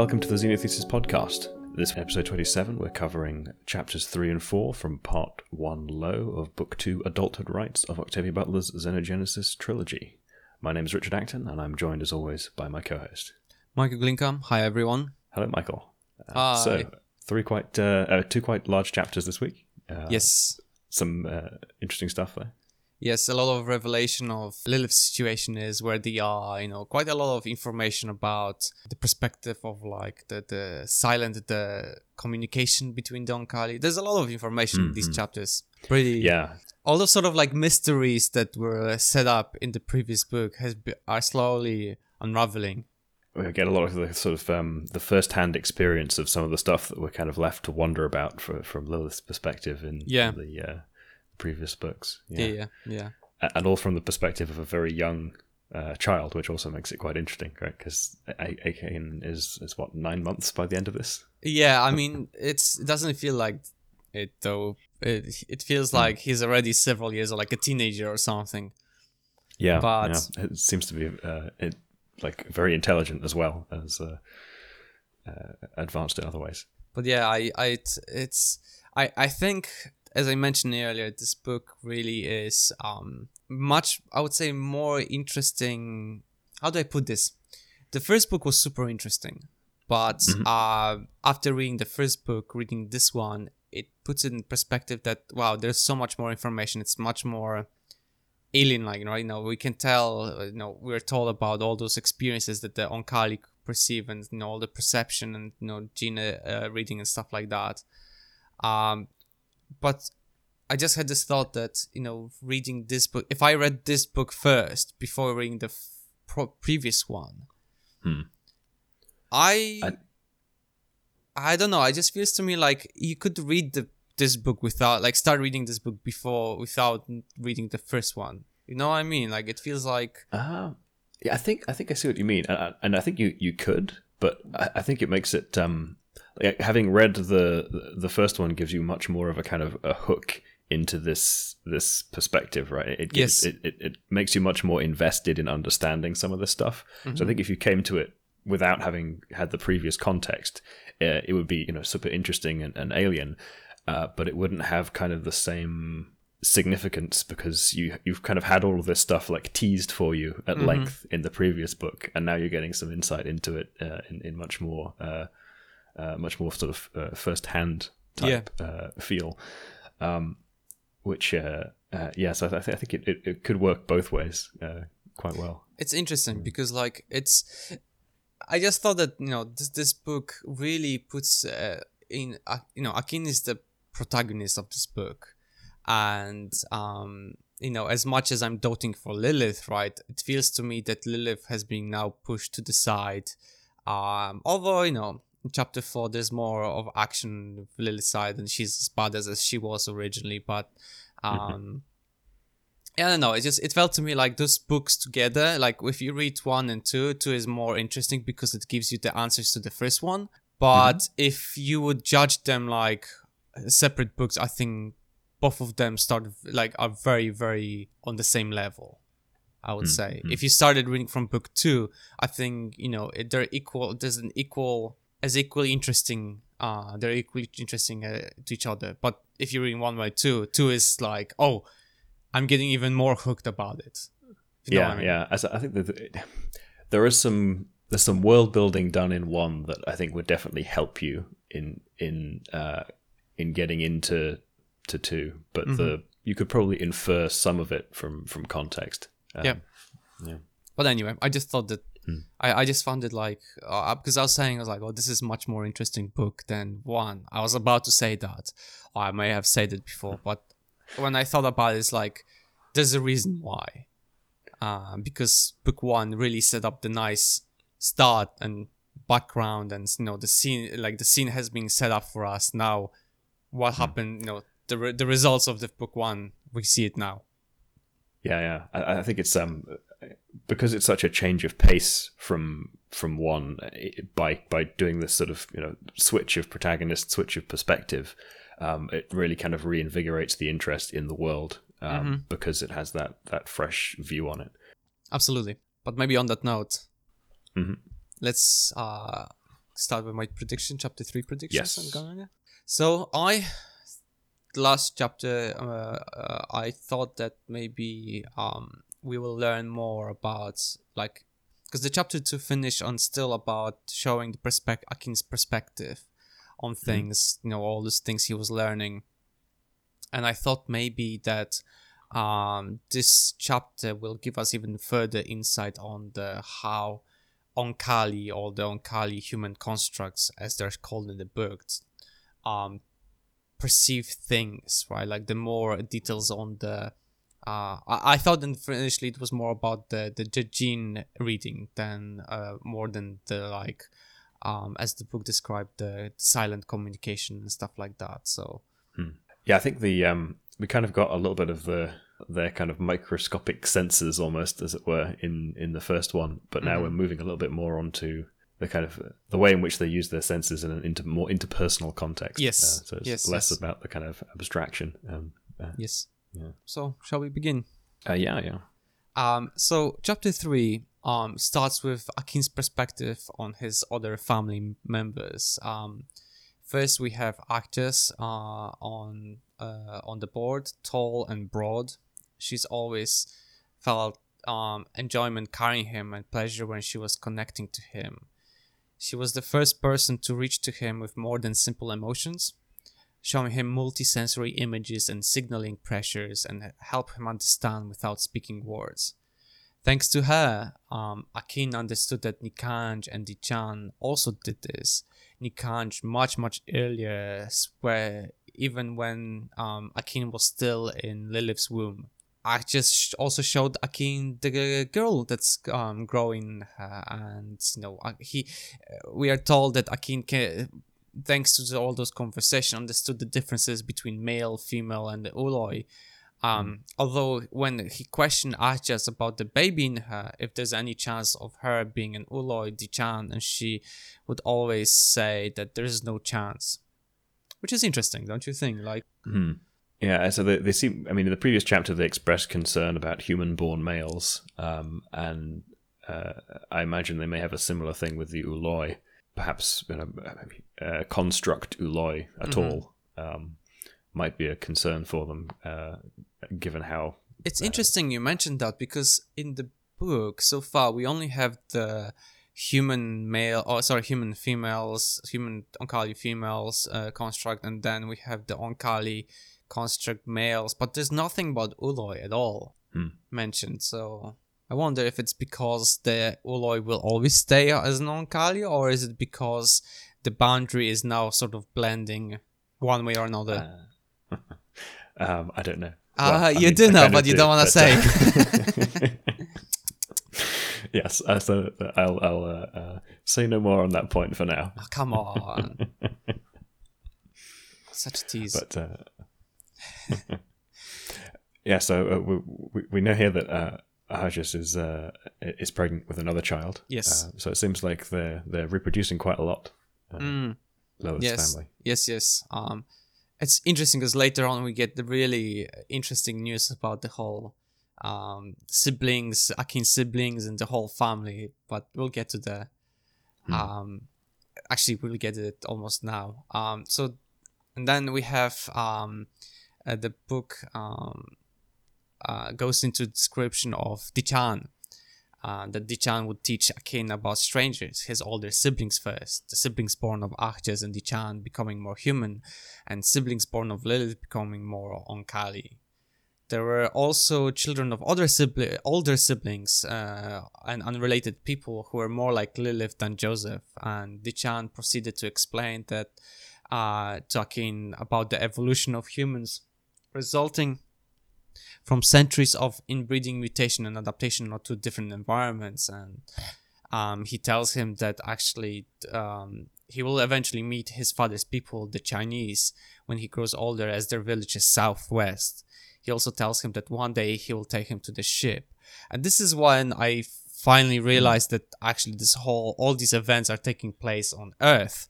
Welcome to the Xenothesis podcast. This episode 27, we're covering chapters 3 and 4 from part 1 Lo of book 2 Adulthood Rites of Octavia Butler's Xenogenesis trilogy. My name is Richard Acton and I'm joined as always by my co-host. Michael Glinkham. Hi, everyone. Hello, Michael. Uh, Hi. So, three quite, uh, uh, two quite large chapters this week. Uh, yes. Some uh, interesting stuff there. Yes, a lot of revelation of Lilith's situation is where they are, you know, quite a lot of information about the perspective of like the, the silent, the communication between Don Kali. There's a lot of information in these chapters. Pretty, Yeah, all those sort of like mysteries that were set up in the previous book has be, are slowly unraveling. we get a lot of the sort of um, the first-hand experience of some of the stuff that we're kind of left to wonder about for, from Lilith's perspective in, Yeah. in the uh, previous books. Yeah, yeah, yeah. A- and all from the perspective of a very young uh, child, which also makes it quite interesting, right? Because Akin is is what nine months by the end of this. Yeah, I mean, it's it doesn't feel like it though. It it feels like he's already several years, or like a teenager or something. Yeah, But- yeah. it seems to be uh, it, like very intelligent as well as uh, uh, advanced in other ways. But yeah, I I it's I I think as I mentioned earlier, this book really is um much I would say more interesting. How do I put this? The first book was super interesting, but uh, after reading the first book, reading this one, it puts it in perspective that wow, there's so much more information. It's much more alien like right now we can tell uh, you know we're told about all those experiences that the Oankali perceive and you know all the perception and you know gene uh, reading and stuff like that um but i just had this thought that you know reading this book if i read this book first before reading the f- pro- previous one Hmm. I, I- I don't know. It just feels to me like you could read the this book without like start reading this book before without reading the first one. You know what I mean? Like it feels like Uh, yeah, I think I think I see what you mean, and I, and I think you, you could, but I, I think it makes it um, having read the the first one gives you much more of a kind of a hook into this this perspective, right? It gives, Yes. it, it it makes you much more invested in understanding some of this stuff. So I think if you came to it without having had the previous context, uh, it would be you know super interesting and, and alien, uh, but it wouldn't have kind of the same significance because you you've kind of had all of this stuff like teased for you at length in the previous book, and now you're getting some insight into it uh, in in much more uh, much more sort of uh, first hand type uh, feel, um, which uh, uh, yes, I, th- I think it, it, it could work both ways uh, quite well. it's interesting because like it's i just thought that you know this this book really puts uh, in you know akin is the protagonist of this book. And um you know as much as i'm doting for lilith right it feels to me that lilith has been now pushed to the side. Um although you know in chapter 4 there's more of action with lilith's side and she's as bad as, as she was originally but mm-hmm. um yeah, I don't know. It just it felt to me like those books together. Like if you read one and two, two is more interesting because it gives you the answers to the first one. But mm-hmm. if you would judge them like separate books, I think both of them start like are very very on the same level. I would say mm-hmm. if you started reading from book two, I think you know they're equal. There's an equal as equally interesting. Uh, they're equally interesting uh, to each other. But if you're reading one by two, two is like oh I'm getting even more hooked about it. You yeah, I mean. yeah. As I think that it- there is some there's some world building done in one that I think would definitely help you in in uh, in getting into to two. But Mm-hmm. the you could probably infer some of it from from context. Um, Yeah. yeah. But anyway, I just thought that I, I just found it like uh, because I was saying I was like, oh, this is much more interesting book than one. I was about to say that, I may have said it before, but when I thought about it, it's like there's a reason why. Uh, because book one really set up the nice start and background, and you know the scene, like the scene has been set up for us. Now, what happened? You know the re- the results of the book one, we see it now. Yeah, yeah. I, I think it's um because it's such a change of pace from from one it, by by doing this sort of you know switch of protagonist, switch of perspective. Um, it really kind of reinvigorates the interest in the world um, because it has that that fresh view on it. Absolutely. But maybe on that note, Mhm. let's uh, start with my prediction, chapter three predictions. Yes. Yes. So I, last chapter, uh, uh, I thought that maybe um we will learn more about like because the chapter two finished on still about showing the perspective Akin's perspective on things, you know, all these things he was learning, and I thought maybe that um this chapter will give us even further insight on the how Oankali or the Oankali human constructs, as they're called in the books, um, perceive things, right? Like the more details on the. Uh, I, I thought initially it was more about the the gene reading than uh, more than the like, um, as the book described the silent communication and stuff like that. So Yeah, I think the um, we kind of got a little bit of the their kind of microscopic senses almost, as it were, in in the first one. But now we're moving a little bit more onto the kind of the way in which they use their senses in an inter, more interpersonal context. Yes. Uh, so it's Yes, less yes. about the kind of abstraction. Um, uh, yes. Yeah. So shall we begin? uh, yeah, yeah. Um, so chapter three um starts with Akin's perspective on his other family members. Um, first we have actors uh on uh on the board, tall and broad. She's always felt um enjoyment carrying him and pleasure when she was connecting to him. She was the first person to reach to him with more than simple emotions showing him multisensory images and signaling pressures and help him understand without speaking words. Thanks to her, um, Akin understood that Nikanj and Dichaan also did this. Nikanj much much earlier, where even when um, Akin was still in Lilith's womb. I just also showed Akin the girl that's um, growing, uh, and you know uh, he. Uh, we are told that Akin can, thanks to all those conversations, understood the differences between male, female, and the Ooloi. Um, Although when he questioned Ahajas about the baby in her, if there's any chance of her being an Ooloi Dichaan, and she would always say that there is no chance, which is interesting, don't you think? Like, Hmm. Yeah, so they, they seem. I mean, in the previous chapter, they expressed concern about human-born males, um, and uh, I imagine they may have a similar thing with the Ooloi. Perhaps you know, uh, construct Ooloi at all um, might be a concern for them, uh, given how. It's interesting you mentioned that because in the book so far we only have the human male or sorry human females human Oankali females uh, construct and then we have the Oankali construct males but there's nothing about ooloi at all Hmm. mentioned so i wonder if it's because the ooloi will always stay as an Oankali or is it because the boundary is now sort of blending one way or another Um, I don't know. Ah, I you mean, do know, but you don't wanna say. uh, yes, uh, so I'll I'll uh, uh, say no more on that point for now. Oh, come on. Such a tease. But uh, yeah, so uh, we, we we know here that uh, Hajas is uh, is pregnant with another child. Yes. Uh, so it seems like they're they're reproducing quite a lot. Uh, Mm, Lilith's yes. family. yes, yes. Um, it's interesting because later on we get the really interesting news about the whole um, siblings, Akin siblings, and the whole family. But we'll get to the. Hmm. Um, actually, we'll get it almost now. Um, so, and then we have um, uh, the book um, uh, goes into description of Dichaan. Uh, that Dichaan would teach Akin about strangers, his older siblings first, the siblings born of Ahajas and Dichaan becoming more human, and siblings born of Lilith becoming more Oankali. There were also children of other sibli- older siblings uh, and unrelated people who were more like Lilith than Joseph, and Dichaan proceeded to explain that uh, to Akin about the evolution of humans, resulting from centuries of inbreeding, mutation, and adaptation to different environments. And um, he tells him that actually um, he will eventually meet his father's people, the Chinese, when he grows older, as their village is southwest. He also tells him that one day he will take him to the ship. And this is when I finally realized that actually this whole, all these events are taking place on Earth.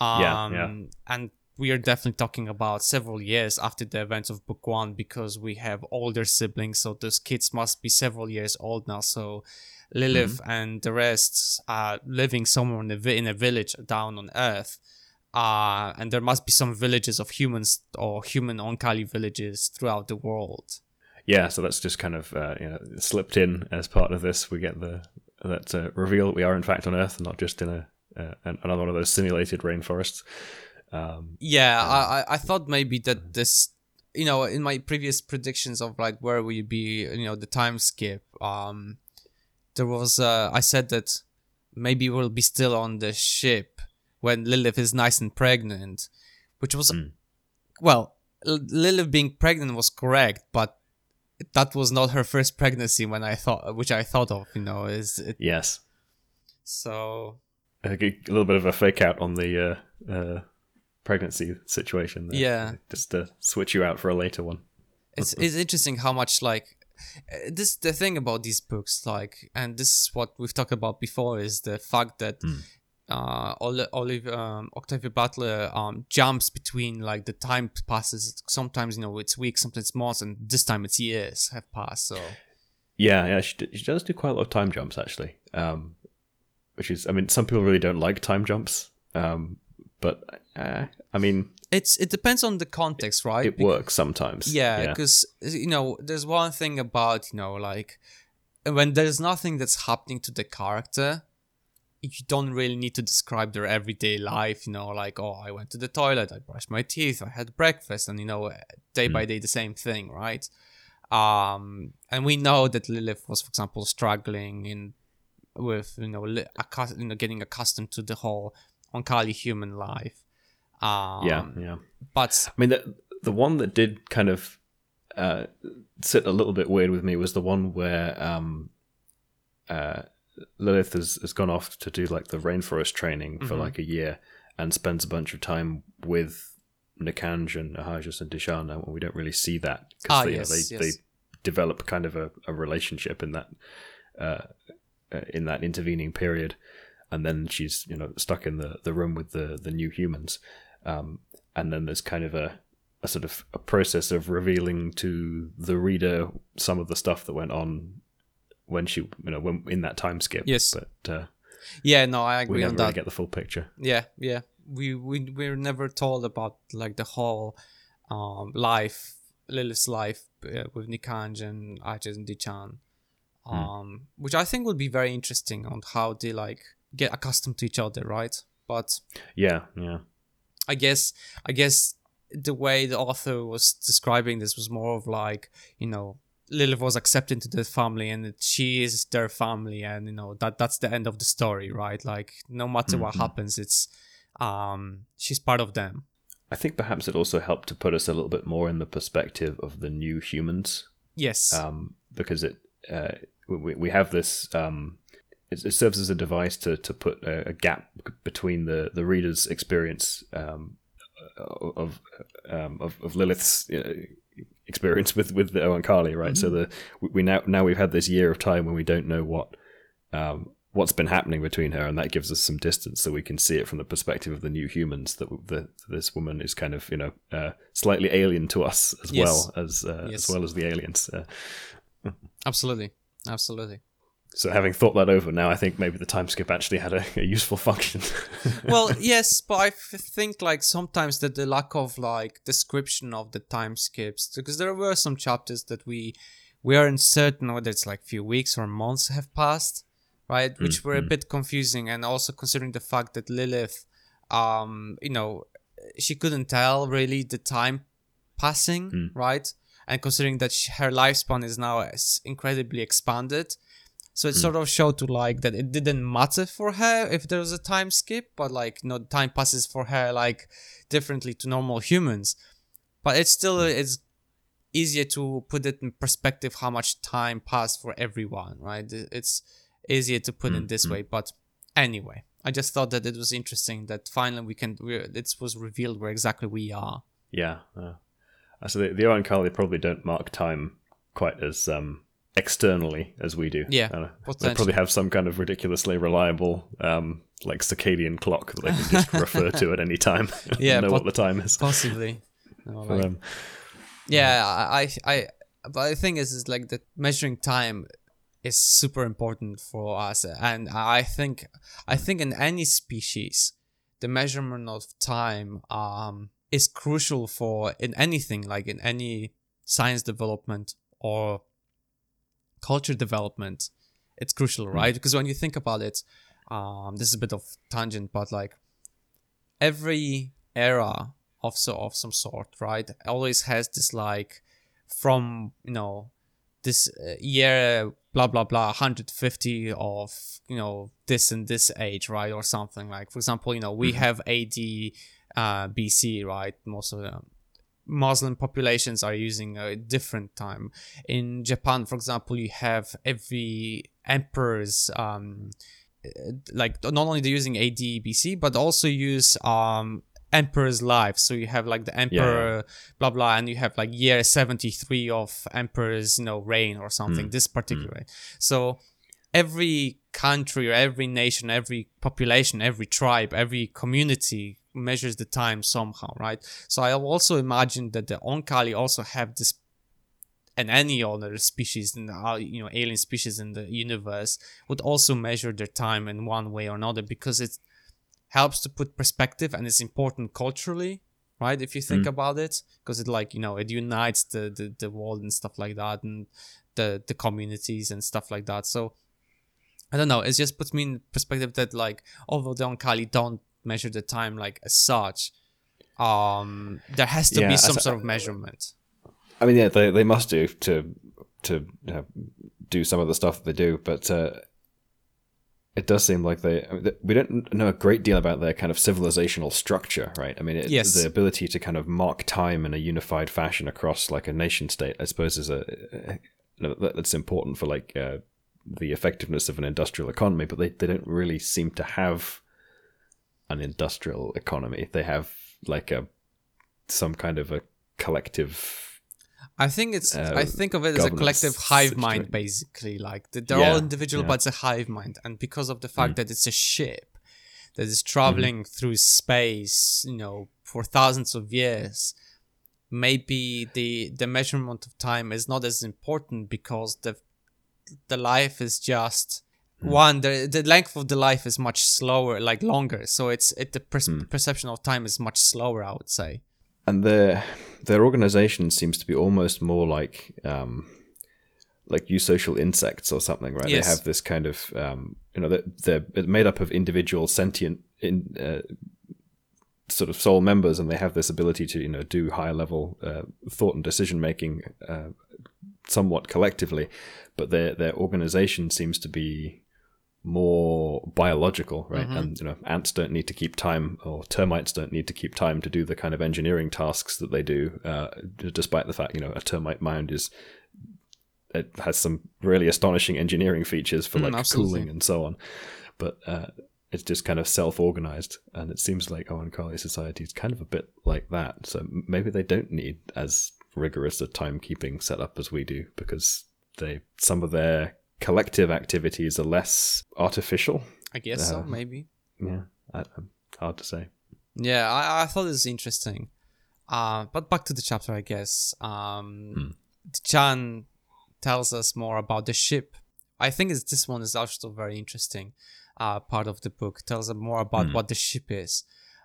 Um, Yeah, yeah. And we are definitely talking about several years after the events of book one because we have older siblings so those kids must be several years old now so Lilith and the rest are living somewhere in a, vi- in a village down on Earth. Uh, and there must be some villages of humans or human Oankali villages throughout the world. Yeah, so that's just kind of uh, you know slipped in as part of this. We get the that uh, reveal that we are in fact on Earth, and not just in a uh, another one of those simulated rainforests. Um, Yeah, I, I- I thought maybe that this, you know, in my previous predictions of like where will you be, you know, the time skip, um, there was, uh, I said that maybe we'll be still on the ship when Lilith is nice and pregnant, which was, Mm. well, L- Lilith being pregnant was correct, but that was not her first pregnancy when I thought, which I thought of, you know, is it, yes, so a little bit of a fake out on the uh, uh, pregnancy situation. There. Yeah. just to switch you out for a later one. it's it's interesting how much like uh, this the thing about these books like and this is what we've talked about before is the fact that uh Olive um, Octavia Butler um jumps between like the time passes sometimes you know it's weeks sometimes months and this time it's years have passed so Yeah, yeah, she, she does do quite a lot of time jumps actually. Um, which is, I mean, some people really don't like time jumps. Um, but uh, I mean, it's it depends on the context right? it works sometimes. yeah because you know there's one thing about you know like when there's nothing that's happening to the character you don't really need to describe their everyday life you know like oh i went to the toilet i brushed my teeth i had breakfast and you know day by day the same thing right? Um and we know that lilith was for example struggling in with you know li- accus- you know getting accustomed to the whole Oankali human life um yeah, yeah. but I mean, the the one that did kind of uh, sit a little bit weird with me was the one where um, uh, Lilith has, has gone off to do like the rainforest training for Mhm. like a year and spends a bunch of time with Nikanj and Ahajas and Dichaan, and we don't really see that Ah, they, yes, they, yes. they develop kind of a, a relationship in that uh, uh, in that intervening period, and then she's you know stuck in the, the room with the the new humans, um, and then there's kind of a a sort of a process of revealing to the reader some of the stuff that went on when she you know when in that time skip. Yes. but uh, yeah no i agree we never on really that get the full picture. yeah yeah we we we're never told about like the whole um life lilith's life uh, with nikanj and Ahajas and Dichaan um which i think would be very interesting on how they like get accustomed to each other right but Yeah, yeah, i guess i guess the way the author was describing this was more of like you know lilith was accepted into the family and she is their family and you know that that's the end of the story right? Like no matter what Mhm. happens it's um she's part of them. I think perhaps it also helped to put us a little bit more in the perspective of the new humans. Yes. Um, because it uh, we, we have this um, it, it serves as a device to, to put a, a gap between the, the reader's experience um, of, um, of of Lilith's uh, experience with with the Oankali, right? So the we- we now now we've had this year of time when we don't know what um, what's been happening between her, and that gives us some distance, so we can see it from the perspective of the new humans that the, this woman is kind of you know uh, slightly alien to us as Yes. well as uh, Yes. as well as the aliens. Uh, absolutely absolutely so having thought that over now, I think maybe the time skip actually had a, a useful function. well yes but i f- think like sometimes that the lack of like description of the time skips because there were some chapters that we we aren't certain whether it's like few weeks or months have passed right? Hmm, Which were a hmm. bit confusing and also considering the fact that lilith um you know she couldn't tell really the time passing hmm. right? And considering that sh her lifespan is now uh, s- incredibly expanded so it sort of showed to like that it didn't matter for her if there was a time skip, but like you know, time passes for her like differently to normal humans. But it's still it's easier to put it in perspective how much time passed for everyone, right? It's easier to put it this way. But anyway, I just thought that it was interesting that finally we can we, it was revealed where exactly we are. yeah. Uh, so the, the Oankali probably don't mark time quite as um, externally as we do. Yeah, Uh, they probably have some kind of ridiculously reliable um, like circadian clock that they can just refer to at any time. Yeah, know pot- what the time is. Possibly. For like- them. Yeah, I, I, I but the thing is, is like the measuring time is super important for us and i think i think in any species the measurement of time um is crucial for in anything like in any science development or culture development it's crucial Hmm. right? Because when you think about it um this is a bit of tangent but like every era of so of some sort right always has this like from you know this uh, year blah blah blah 150 of you know this and this age right or something. Like for example you know we have ad uh, bc right most of them muslim populations are using a different time. In japan for example you have every emperor's um like not only they're using ad bc but also use um emperor's life so you have like the emperor blah blah and you have like year 73 of emperor's you know reign or something this particular so every country or every nation every population every tribe every community measures the time somehow right? So i also imagine that the Oankali also have this and any other species in the uh, you know alien species in the universe would also measure their time in one way or another because it helps to put perspective and it's important culturally right? If you think about it because it like you know it unites the, the the world and stuff like that and the the communities and stuff like that. So i don't know it just puts me in perspective that like although the Oankali don't measure the time like as such um there has to Yeah, be some sort of measurement I mean, yeah, they they must do to to you know, do some of the stuff that they do, but uh, it does seem like they I mean, we don't know a great deal about their kind of civilizational structure, right? I mean, it, Yes. the ability to kind of mark time in a unified fashion across like a nation state, I suppose, is a, a you know, that's important for like uh, the effectiveness of an industrial economy, but they, they don't really seem to have an industrial economy. They have like a some kind of a collective I think it's. I uh, think of it as a collective hive mind, basically. Like they're Yeah, all individual, yeah. Mm. but it's a hive mind, and because of the fact that it's a ship that is traveling Mm-hmm. through space, you know, for thousands of years, maybe the the measurement of time is not as important because the the life is just Hmm. one the the length of the life is much slower like longer so it's it the pers- Hmm. perception of time is much slower i would say and their their organization seems to be almost more like um like eusocial insects or something right Yes. they have this kind of um you know they're, they're made up of individual sentient in uh, sort of soul members and they have this ability to you know do higher level uh, thought and decision making uh, somewhat collectively but their their organization seems to be more biological, right? And you know, ants don't need to keep time, or termites don't need to keep time to do the kind of engineering tasks that they do. Uh, despite the fact, you know, a termite mound is it has some really astonishing engineering features for Mm, like cooling and so on, but uh, it's just kind of self-organized, and it seems like Oankali society is kind of a bit like that. So maybe they don't need as rigorous a timekeeping setup as we do because they some of their collective activities are less artificial. i guess so Uh, maybe Yeah, I, um, hard to say. Yeah, I, I thought it was interesting. Uh, but back to the chapter, I guess. Um, Chan tells us more about the ship. I think it's, this one is also very interesting. Uh, part of the book tells us more about what the ship is.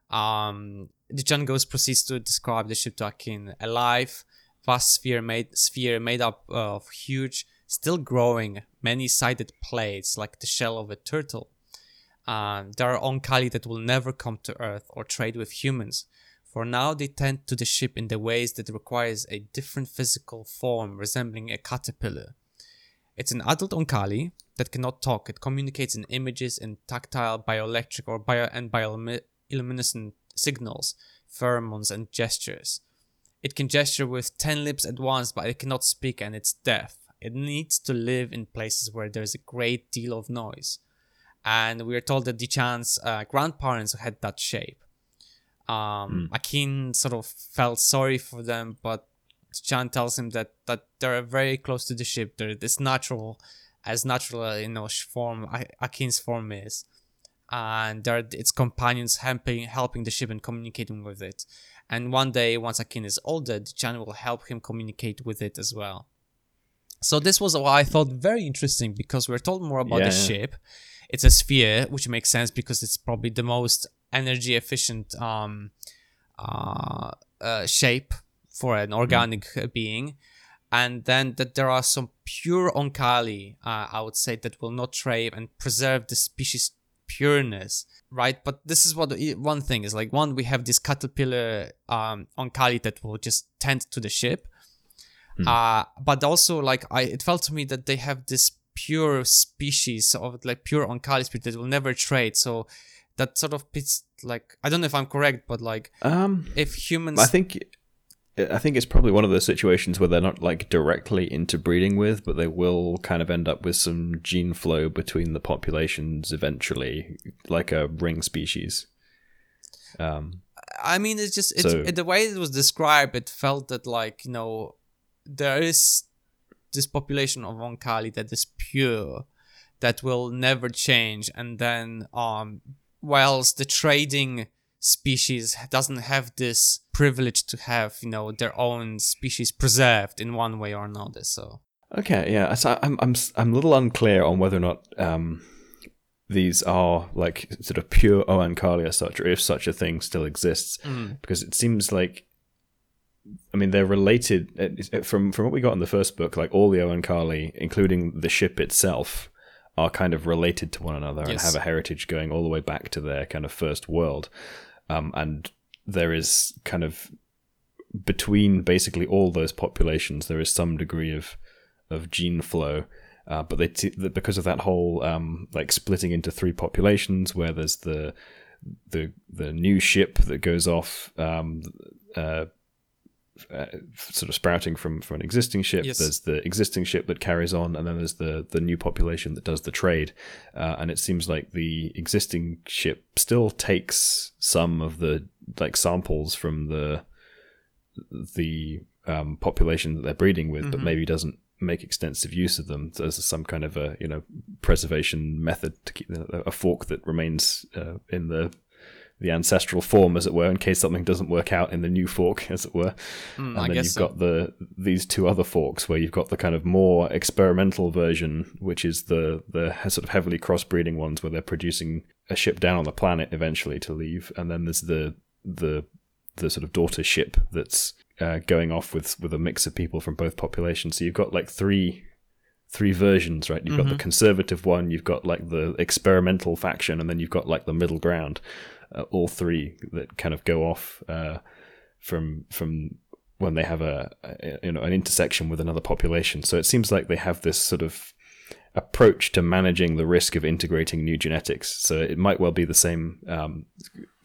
Um, Dichaan goes proceeds to describe the ship to Akin, a live, vast sphere made sphere made up of huge, still growing, many-sided plates like the shell of a turtle. Um, there are Oankali that will never come to Earth or trade with humans. For now, they tend to the ship in the ways that requires a different physical form resembling a caterpillar. It's an adult Oankali that cannot talk. It communicates in images in tactile, bioelectric, or bio and bioluminescent signals, pheromones, and gestures. It can gesture with 10 lips at once, but it cannot speak and it's deaf. It needs to live in places where there's a great deal of noise and we are told that Dichaan's uh, grandparents had that shape. Um, Akin sort of felt sorry for them, but Dichaan tells him that that they're very close to the ship. They're this natural, as natural uh, you know form Akin's form is, and they're its companions helping helping the ship and communicating with it. And one day, once Akin is older, Dichaan will help him communicate with it as well. So this was what I thought very interesting because we're told more about Yeah, the ship. It's a sphere, which makes sense because it's probably the most energy efficient um, uh, uh, shape for an organic uh being. And then that there are some pure Oankali, uh, I would say, that will not trade and preserve the species pureness, right? But this is what one thing is like one, we have this caterpillar um, Oankali that will just tend to the ship. Uh, but also like I, it felt to me that they have this pure species of like pure Oankali species that will never trade. So that sort of pits like I don't know if I'm correct, but like Um, if humans, I think I think it's probably one of those situations where they're not like directly interbreeding with, but they will kind of end up with some gene flow between the populations eventually, like a ring species. Um, I mean, it's just it's So- it, the way it was described. It felt that like you know there is this population of Oankali that is pure, that will never change, and then um whilst the trading species doesn't have this privilege to have you know their own species preserved in one way or another. So Okay, yeah. So I'm I'm I'm a little unclear on whether or not um, these are like sort of pure Oankali as such, or if such a thing still exists, because it seems like, I mean, they're related uh, from from what we got in the first book. Like all the Oankali, including the ship itself, are kind of related to one another and have a heritage going all the way back to their kind of first world, um, and there is kind of between basically all those populations, there is some degree of of gene flow. Uh, but they t- because of that whole um, like splitting into three populations, where there's the the the new ship that goes off, um, uh, uh, sort of sprouting from from an existing ship. Yes. There's the existing ship that carries on, and then there's the the new population that does the trade. Uh, and it seems like the existing ship still takes some of the like samples from the the um, population that they're breeding with, but maybe doesn't make extensive use of them as some kind of a you know preservation method to keep a a fork that remains uh, in the the ancestral form, as it were, in case something doesn't work out in the new fork, as it were. and Mm, I then guess you've so. got the these two other forks where you've got the kind of more experimental version, which is the the sort of heavily crossbreeding ones where they're producing a ship down on the planet eventually to leave, and then there's the the the sort of daughter ship that's uh, going off with with a mix of people from both populations. So you've got like three three versions, right? You've got the conservative one, you've got like the experimental faction, and then you've got like the middle ground. Uh, all three that kind of go off uh, from from when they have a, a you know an intersection with another population. So it seems like they have this sort of approach to managing the risk of integrating new genetics. So it might well be the same um,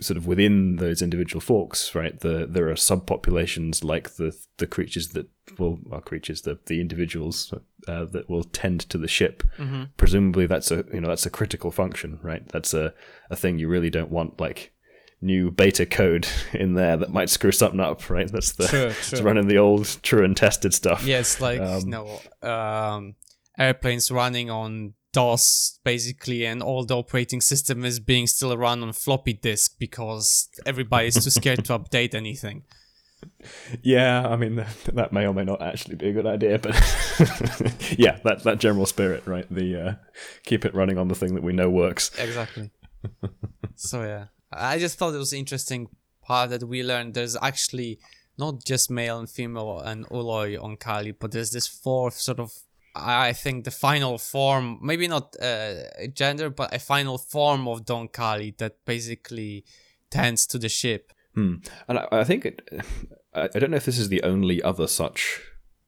sort of within those individual forks, right? The there are subpopulations like the the creatures that will well creatures the the individuals uh, that will tend to the ship. Presumably that's a you know that's a critical function, right? That's a a thing you really don't want like new beta code in there that might screw something up, right? That's the Sure, it's sure. running the old true and tested stuff. Yeah, it's like Um, know, um, airplanes running on DOS basically, and all the operating system is being still run on floppy disk because everybody is too scared to update anything. Yeah, I mean that may or may not actually be a good idea, but yeah, that that general spirit, right? The uh, keep it running on the thing that we know works. Exactly. so yeah, I just thought it was interesting part that we learned. There's actually not just male and female and Ooloi Oankali, but there's this fourth sort of. I think the final form, maybe not uh, gender, but a final form of Don Kali that basically tends to the ship. Hmm. And I, I think it, I, I don't know if this is the only other such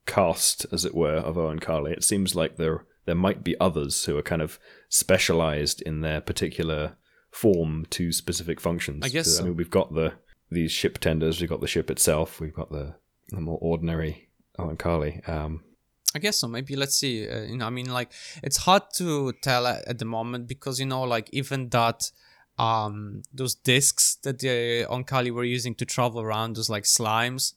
cast, as it were, of Oankali. It seems like there there might be others who are kind of specialized in their particular form to specific functions. I guess so. I mean, we've got the these ship tenders. We've got the ship itself. We've got the the more ordinary Oankali. Um, I guess so. Maybe let's see. Uh, you know, I mean, like it's hard to tell at, at the moment because you know, like even that, um, those discs that the Oankali were using to travel around, those like slimes.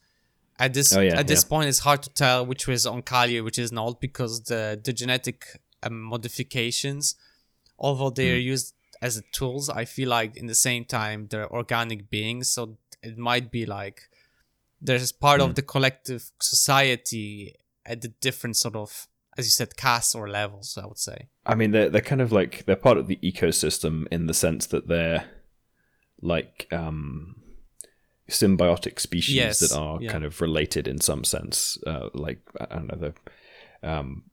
At this Oh, yeah, at this yeah. point, it's hard to tell which was Oankali, which is not, because the the genetic um, modifications, although they are Hmm. used as tools, I feel like in the same time they're organic beings, so it might be like there's part Hmm. of the collective society at the different sort of as you said, castes or levels. I would say. I mean, they're they're kind of like they're part of the ecosystem in the sense that they're like um, symbiotic species Yes, that are yeah. kind of related in some sense. Uh, like I don't know the um,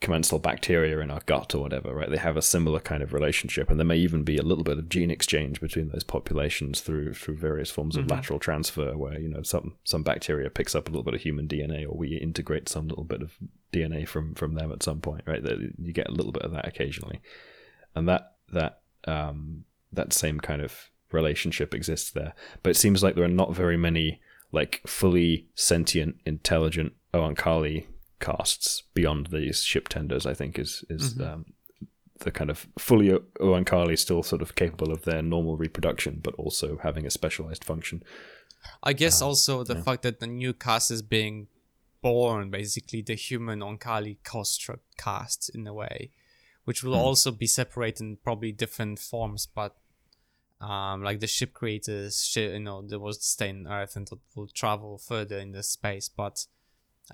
commensal bacteria in our gut or whatever, right? They have a similar kind of relationship, and there may even be a little bit of gene exchange between those populations through through various forms of lateral transfer, where you know some some bacteria picks up a little bit of human DNA, or we integrate some little bit of DNA from from them at some point, right? You get a little bit of that occasionally, and that that um, that same kind of relationship exists there. But it seems like there are not very many like fully sentient, intelligent Oankali casts beyond these ship tenders. I think is is um, the kind of fully Oankali still sort of capable of their normal reproduction, but also having a specialized function. I guess also the fact that the new cast is being born, basically the human Oankali construct cast in a way, which will also be separated in probably different forms, but um, like the ship creators, you know, there was stay on Earth and will travel further in the space, but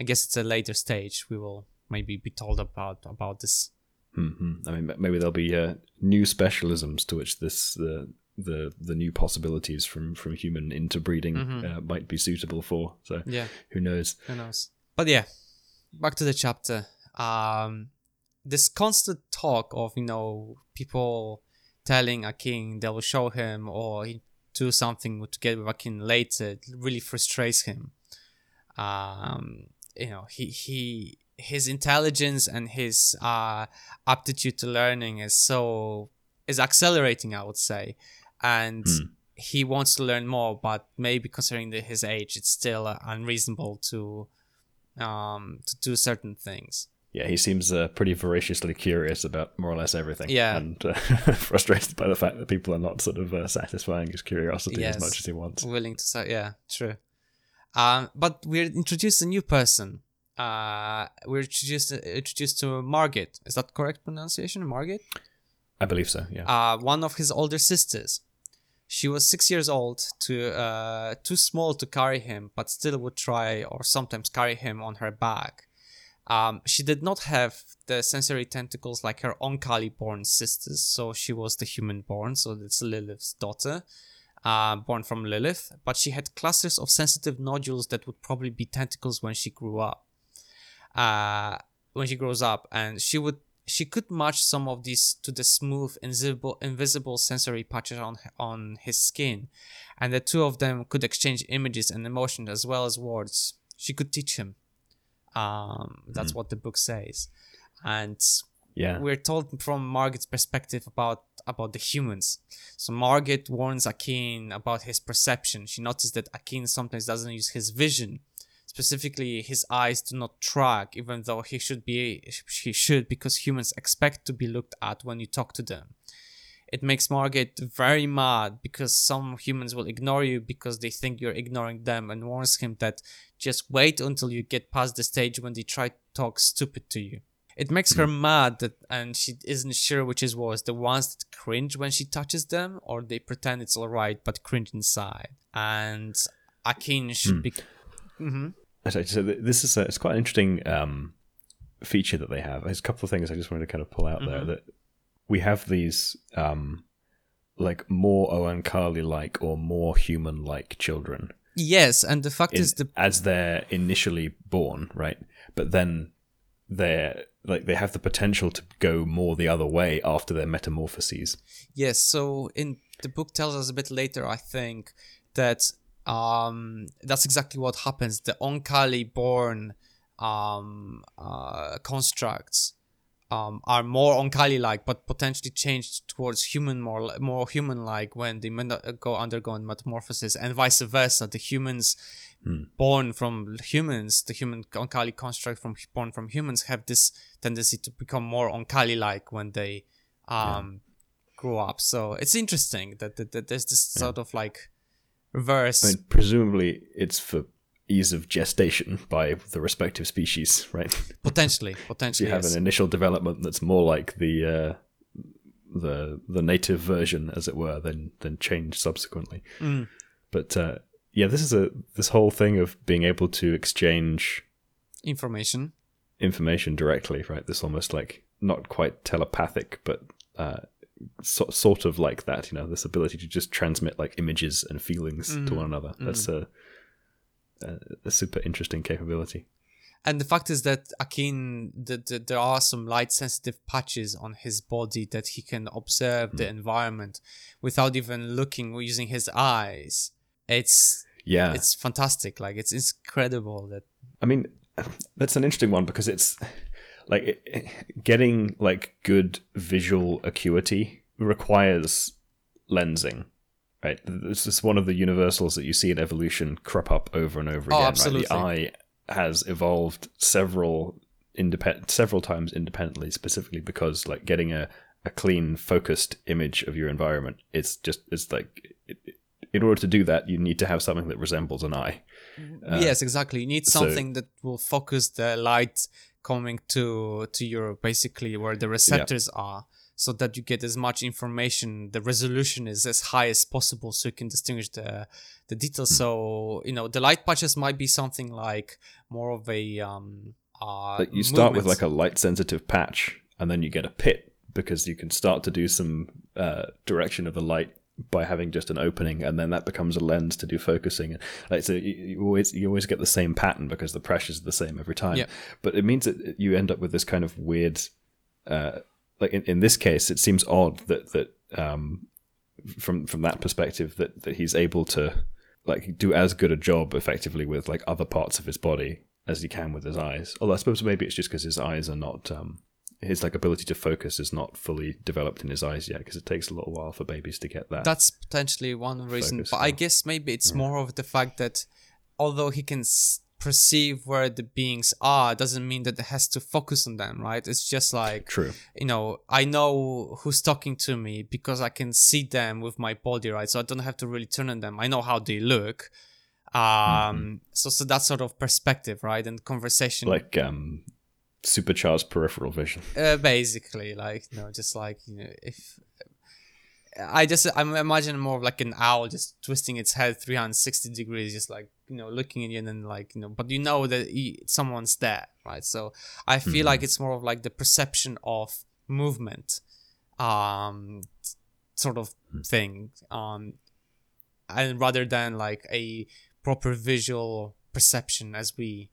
I guess it's a later stage. We will maybe be told about about this. hmm I mean, maybe there'll be uh, new specialisms to which this uh, the the new possibilities from from human interbreeding uh, might be suitable for. So Yeah. who knows? Who knows? But yeah, back to the chapter. Um, this constant talk of you know people telling Akin they will show him or he do something to get with Akin later really frustrates him. Um, you know he he his intelligence and his uh aptitude to learning is so is accelerating. I would say, and he wants to learn more, but maybe considering the, his age, it's still uh, unreasonable to um to do certain things. Yeah, he seems uh, pretty voraciously curious about more or less everything. Yeah. and uh, frustrated by the fact that people are not sort of uh, satisfying his curiosity Yes. as much as he wants. Willing to say, yeah, true. Um, but we're introduced a new person. Uh, we're introduced introduced to Margit. Is that correct pronunciation, Margit? I believe so. Yeah. uh, one of his older sisters. She was six years old, to uh, too small to carry him, but still would try or sometimes carry him on her back. Um, she did not have the sensory tentacles like her Oankali born sisters, so she was the human born, so it's Lilith's daughter, uh, born from Lilith, but she had clusters of sensitive nodules that would probably be tentacles when she grew up uh, when she grows up, and she would she could match some of these to the smooth, invisible, invisible sensory patches on on his skin, and the two of them could exchange images and emotions as well as words. She could teach him. Um, that's what the book says, and yeah. we're told from Margaret's perspective about about the humans. So Margaret warns Akin about his perception. She notices that Akin sometimes doesn't use his vision. Specifically, his eyes do not track, even though he should be he should because humans expect to be looked at when you talk to them. It makes Margaret very mad because some humans will ignore you because they think you're ignoring them and warns him that just wait until you get past the stage when they try to talk stupid to you. It makes her mad that and she isn't sure which is worse, the ones that cringe when she touches them or they pretend it's alright but cringe inside. And Akin should be Mm-hmm. So so th- this is a, it's quite an interesting um, feature that they have. There's a couple of things I just wanted to kind of pull out there that we have these um, like more Oankali like or more human like children Yes, and the fact in- is the as they're initially born, right? But then they're like they have the potential to go more the other way after their metamorphoses. Yes, so in the book tells us a bit later, I think, that um that's exactly what happens. The Oankali born um uh constructs um are more Oankali like but potentially changed towards human more more human like when they go undergo metamorphosis and vice versa. The humans born from humans, the human Oankali construct from born from humans have this tendency to become more Oankali like when they um grow up. So it's interesting that, that, that there's this sort of like reverse. I mean, presumably it's for ease of gestation by the respective species, right? potentially, potentially. you have yes. an initial development that's more like the uh, the the native version, as it were, than than change subsequently. Mm. But uh, yeah, this is a this whole thing of being able to exchange information. information directly, right? This almost like not quite telepathic, but uh, so, sort of like that. You know, this ability to just transmit like images and feelings mm. to one another. Mm. That's a, a, a super interesting capability. And the fact is that Akin, the, the, there are some light sensitive patches on his body that he can observe mm. the environment without even looking or using his eyes. It's yeah, it's fantastic. Like it's incredible that. I mean, that's an interesting one because it's like getting like good visual acuity requires lensing right this is one of the universals that you see in evolution crop up over and over oh, again absolutely. right the eye has evolved several independent several times independently specifically because like getting a, a clean focused image of your environment it's just it's like it, in order to do that you need to have something that resembles an eye uh, yes exactly you need something so, that will focus the light coming to to your basically where the receptors yeah. are so that you get as much information the resolution is as high as possible so you can distinguish the the details mm. so you know the light patches might be something like more of a um uh you start movements. with like a light sensitive patch and then you get a pit because you can start to do some uh, direction of the light by having just an opening, and then that becomes a lens to do focusing. Like so, you, you always you always get the same pattern because the pressures are the same every time. Yep. But it means that you end up with this kind of weird. Uh, like in, in this case, it seems odd that that um, from from that perspective that that he's able to like do as good a job effectively with like other parts of his body as he can with his eyes. Although I suppose maybe it's just because his eyes are not um, his like ability to focus is not fully developed in his eyes yet because it takes a little while for babies to get that. That's potentially one reason, but I guess maybe it's more of the fact that although he can s- perceive where the beings are, doesn't mean that it has to focus on them, right? It's just like true. You know, I know who's talking to me because I can see them with my body, right? So I don't have to really turn on them. I know how they look. Um, mm-hmm. so so that sort of perspective, right? And conversation, like um, supercharged peripheral vision. Uh, basically, like you know, just like you know, if I just I'm imagining more of like an owl just twisting its head 360 degrees, just like you know looking at you and then like you know, but you know that he, someone's there, right? So I feel mm-hmm. like it's more of like the perception of movement, um, sort of mm-hmm. thing, um, and rather than like a proper visual perception as we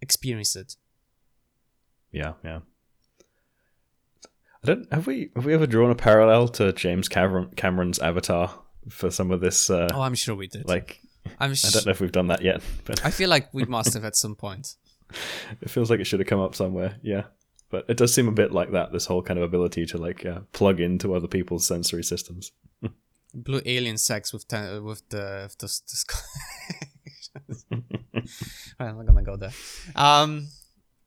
experience it. Yeah, yeah. I don't have we have we ever drawn a parallel to James Cameron, Cameron's Avatar for some of this? Uh, oh, I'm sure we did. Like, I'm sh- I don't know if we've done that yet, but I feel like we must have at some point. It feels like it should have come up somewhere. Yeah, but it does seem a bit like that. This whole kind of ability to like uh, plug into other people's sensory systems. Blue alien sex with ten- with the with this. this I'm not gonna go there. Um,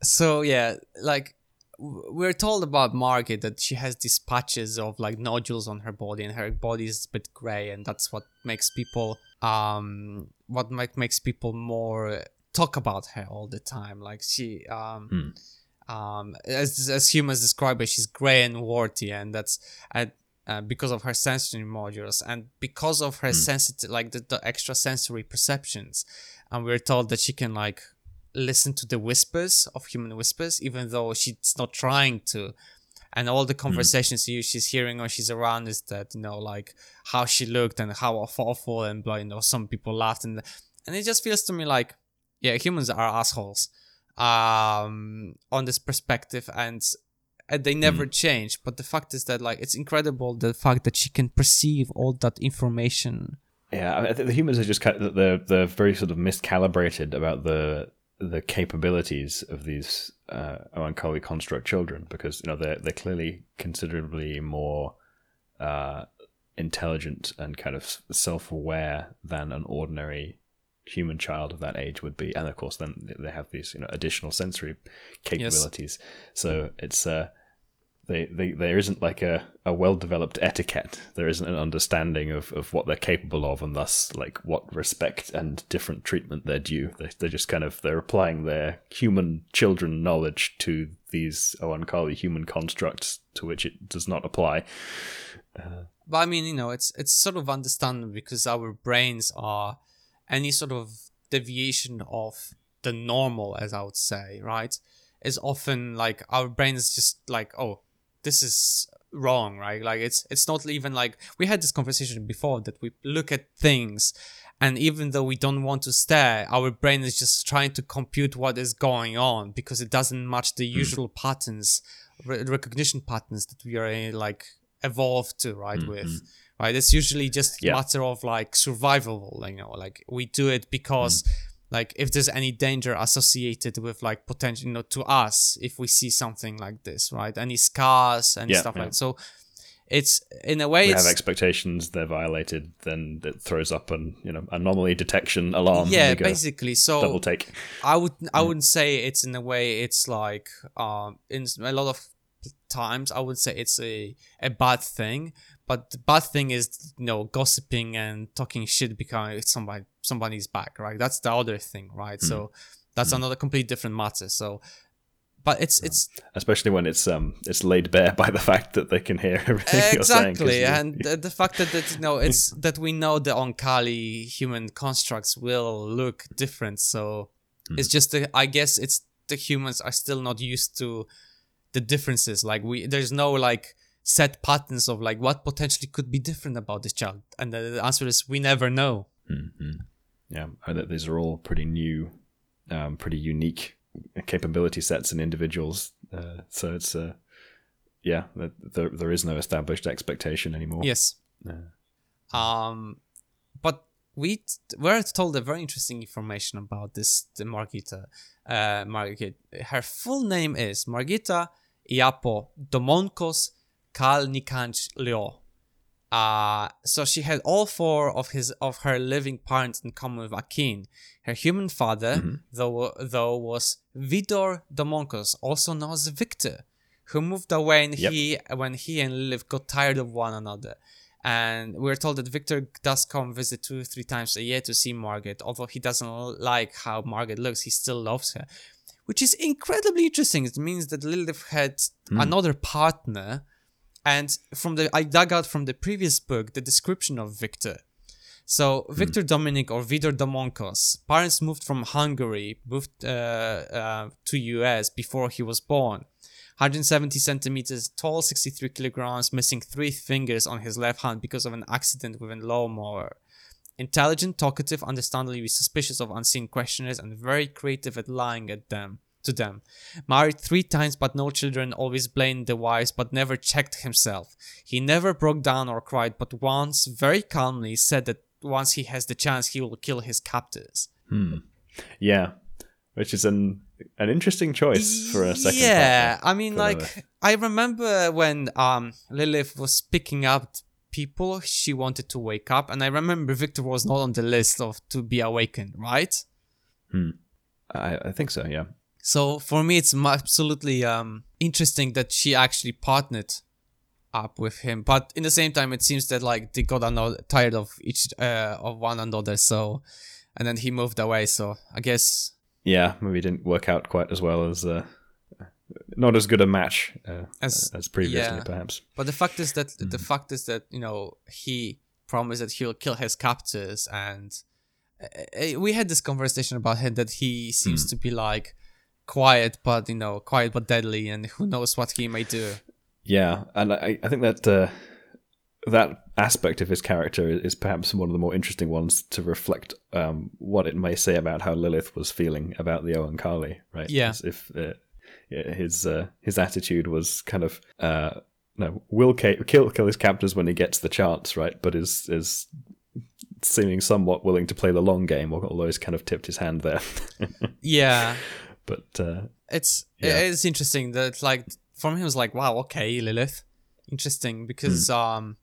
so yeah, like we're told about Margaret that she has these patches of like nodules on her body, and her body is a bit gray, and that's what makes people um what make, makes people more talk about her all the time. Like she um. Mm. Um, as as humans describe her, she's gray and warty, and that's at uh, because of her sensory modules and because of her mm. sensitive like the, the extra sensory perceptions and we're told that she can like listen to the whispers of human whispers, even though she's not trying to. And all the hmm. conversations mm. she's hearing when she's around is that, you know, like how she looked and how awful and blah, you know, some people laughed. And, and it just feels to me like, yeah, humans are assholes um, on this perspective. And and they never mm. change. But the fact is that like it's incredible the fact that she can perceive all that information. Yeah, I think the humans are just kind of, they're they're very sort of miscalibrated about the the capabilities of these uh, Oankali construct children because you know they're they're clearly considerably more uh, intelligent and kind of self aware than an ordinary human child of that age would be, and of course then they have these you know additional sensory capabilities. Yes. So it's uh, they, they, there isn't like a, a well developed etiquette. There isn't an understanding of, of what they're capable of, and thus like what respect and different treatment they're due. They, they're just kind of they're applying their human children knowledge to these Oankali human constructs to which it does not apply. Uh, but I mean, you know, it's it's sort of understandable because our brains are any sort of deviation of the normal, as I would say, right? is often like our brain is just like, oh, this is wrong, right? Like it's it's not even like we had this conversation before that we look at things and even though we don't want to stare, our brain is just trying to compute what is going on because it doesn't match the Hmm. usual patterns, re- recognition patterns that we are uh, like evolved to, right? With right, it's usually just Hmm, Yeah. matter of like survival, you know, like we do it because. Hmm. Like if there's any danger associated with like potential, you know, to us, if we see something like this, right? Any scars and Yeah, stuff yeah. like so. It's in a way, we it's have expectations they're violated then it throws up an you know anomaly detection alarm yeah, basically. So double take I would I wouldn't say it's in a way it's like um in a lot of times I would say it's a a bad thing, but the bad thing is you know gossiping and talking shit behind somebody somebody's back, right? That's the other thing, right? So that's another complete different matter. So, but it's it's especially when it's um it's laid bare by the fact that they can hear everything you're saying 'cause exactly you- and the, the fact that, that you know it's that we know the Oankali human constructs will look different so Hmm. it's just the, i guess it's the humans are still not used to the differences like we there's no like set patterns of like what potentially could be different about this child? And the, answer is we never know. Yeah I think these are all pretty new um pretty unique capability sets and individuals uh, so it's uh yeah th- there, there is no established expectation anymore. Yes. Um but we were told a very interesting information about this the margita uh margita her full name is margita Iyapo domonkos kalnikanch leo uh so she had all four of his of her living parents in common with akin her human father though though was vidor domonkos also known as victor who moved away and Yep. he when he and Lilith got tired of one another. And we're told that Victor does come visit two, three times a year to see Margaret. Although he doesn't like how Margaret looks, he still loves her, which is incredibly interesting. It means that Lilith had another partner. And from the I dug out from the previous book the description of Victor. So Victor Dominic or Vidor Domonkos, parents moved from Hungary, moved uh, uh, to US before he was born. 170 centimeters tall, 63 kilograms, missing three fingers on his left hand because of an accident with a lawnmower. Intelligent, talkative, understandably suspicious of unseen questioners, and very creative at lying at them to them. Married three times but no children, always blamed the wives but never checked himself. He never broke down or cried, but once very calmly said that once he has the chance he will kill his captors. Hmm. yeah which is an an interesting choice for a second yeah partner i mean like i remember when um lilith was picking up people she wanted to wake up and i remember victor was not on the list of to be awakened right Hmm. I, I think so yeah so for me it's absolutely um interesting that she actually partnered up with him. But in the same time it seems that like they got tired of each uh of one another so and then he moved away. So i guess yeah maybe it didn't work out quite as well as uh, not as good a match uh, As- as, previously yeah. perhaps. But the fact is that the fact is that you know he promised that he'll kill his captors, and uh, uh, we had this conversation about him that he seems to be like quiet, but you know, quiet but deadly, and who knows what he may do. Yeah, and I, I think that uh, that aspect of his character is perhaps one of the more interesting ones to reflect um, what it may say about how Lilith was feeling about the Oankali, right? Yeah. As If uh, his uh, his attitude was kind of uh, no, will kill kill his captors when he gets the chance, right? But is is seeming somewhat willing to play the long game, although he's kind of tipped his hand there. Yeah, but uh, it's Yeah. it's interesting that like for me it was like wow okay Lilith, interesting because um,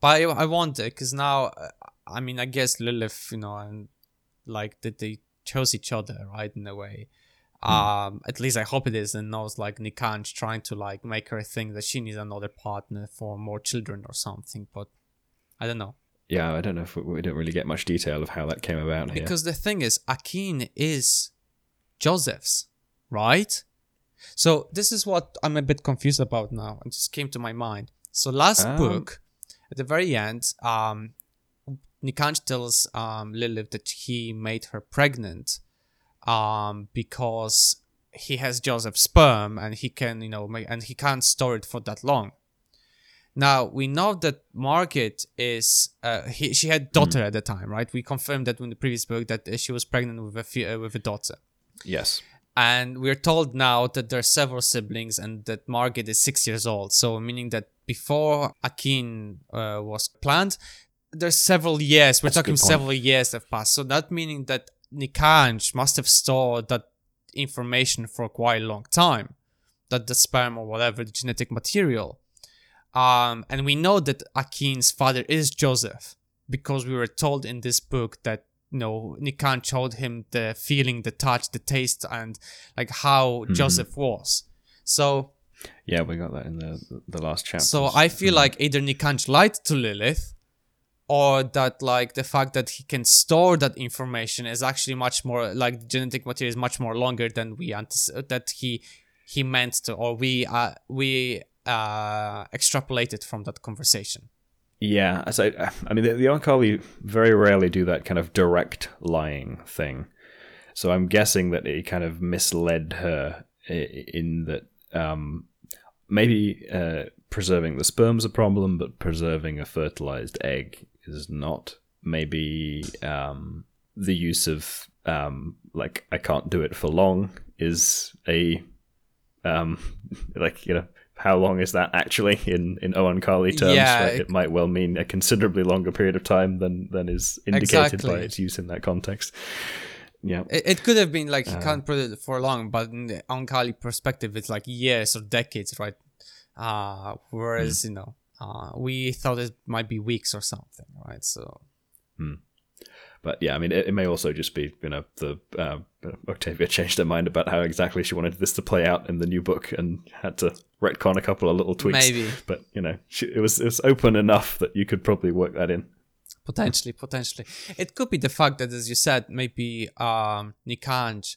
but I, I wonder because now uh, I mean I guess Lilith you know and like that they chose each other right in a way. Um, at least I hope it is, and knows like Nikanj trying to like make her think that she needs another partner for more children or something. But I don't know yeah, I don't know if we, we don't really get much detail of how that came about here. because the thing is, Akin is Joseph's, right? So this is what I'm a bit confused about now. It just came to my mind. So last Um. book, at the very end, um, Nikanj tells um, Lilith that he made her pregnant um, because he has Joseph's sperm and he can, you know, make, and he can't store it for that long. Now we know that Margaret is uh, he, she had daughter at the time, right? We confirmed that in the previous book that she was pregnant with a uh, with a daughter, Yes. and we're told now that there are several siblings and that Margaret is six years old. So meaning that before Akin uh, was planned, there's several years. We're That's talking several years have passed. So that meaning that Nikanj must have stored that information for quite a long time, that the sperm or whatever the genetic material. Um, and we know that Akin's father is Joseph because we were told in this book that you know Nikanj showed him the feeling, the touch, the taste, and like how Joseph was. So Yeah, we got that in the the last chapter. so I feel like either Nikanj lied to Lilith, or that like the fact that he can store that information is actually much more like the genetic material is much more longer than we anticipate that he he meant to, or we uh we uh extrapolated from that conversation. Yeah, so I mean, the, the Oankali very rarely do that kind of direct lying thing. So I'm guessing that he kind of misled her in that um, maybe uh, preserving the sperm's a problem, but preserving a fertilized egg is not. Maybe um, the use of um, like I can't do it for long is a um, like you know how long is that actually in in Oankali terms? Yeah, it- it might well mean a considerably longer period of time than than is indicated by its use in that context. Yeah, It, it could have been like Uh. he can't put it for long, but in the Oankali perspective, it's like years or decades, right? Uh, whereas Hmm. you know, uh, we thought it might be weeks or something, right? So but yeah, I mean, it, it may also just be you know the uh, Octavia changed her mind about how exactly she wanted this to play out in the new book and had to retcon a couple of little tweaks. maybe but you know, she, it was it was open enough that you could probably work that in. potentially, potentially, it could be the fact that, as you said, maybe um, Nikanj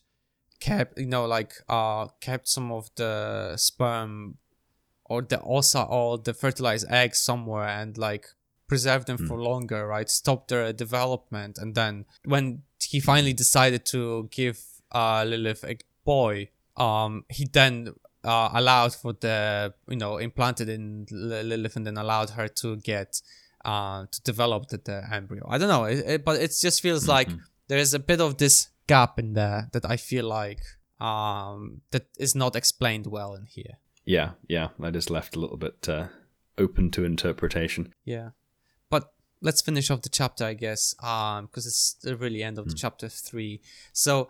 kept, you know, like uh, kept some of the sperm or the also all the fertilized eggs somewhere and like preserve them for longer, right? Stop their development, and then when he finally decided to give uh, Lilith a boy, um, he then uh, allowed for the you know implanted in Lilith, and then allowed her to get uh, to develop the, the embryo. I don't know, it, it- but it just feels like there is a bit of this gap in there that I feel like um, that is not explained well in here. Yeah, yeah, that is left a little bit uh, open to interpretation. Yeah. Let's finish off the chapter, I guess, um, because it's the really end of the chapter three. So,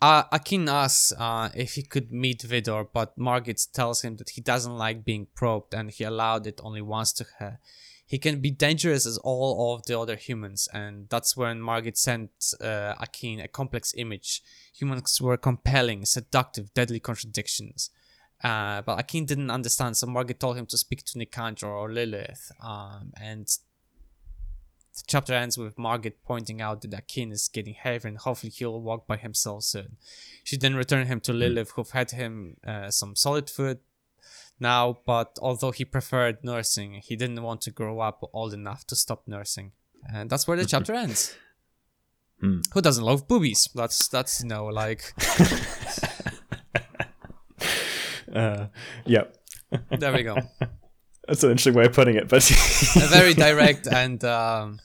uh, Akin asks uh, if he could meet Vidor, but Margit tells him that he doesn't like being probed and he allowed it only once to her. He can be dangerous as all of the other humans, and that's when Margit sent uh, Akin a complex image. Humans were compelling, seductive, deadly contradictions. Uh, but Akin didn't understand, so Margit told him to speak to Nikanjor or Lilith. Um, and the chapter ends with Margit pointing out that Akin is getting heavy and hopefully he'll walk by himself soon. She then returned him to Lilith, who fed him uh, some solid food now, but although he preferred nursing, he didn't want to grow up old enough to stop nursing. And that's where the chapter ends. Hmm. Who doesn't love boobies? That's that's you know like Uh, yeah, there we go. that's an interesting way of putting it, but a very direct and um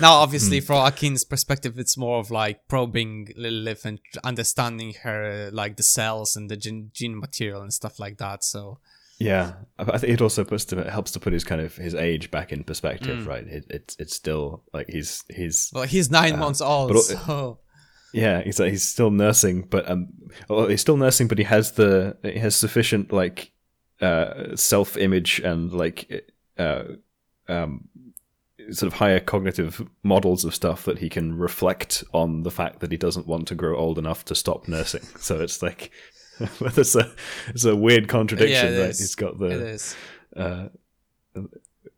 now obviously from akin's perspective it's more of like probing lilith and understanding her like the cells and the gene, gene material and stuff like that so Yeah, I I think it also puts to, it helps to put his kind of his age back in Mm. perspective, right? It, it's it's still like he's he's well he's nine months old Uh, but- so yeah he's like, he's still nursing, but um, well, he's still nursing, but he has the he has sufficient like uh self image and like uh um sort of higher cognitive models of stuff that he can reflect on the fact that he doesn't want to grow old enough to stop nursing. So it's like there's a it's a weird contradiction, right? is. He's got the is uh,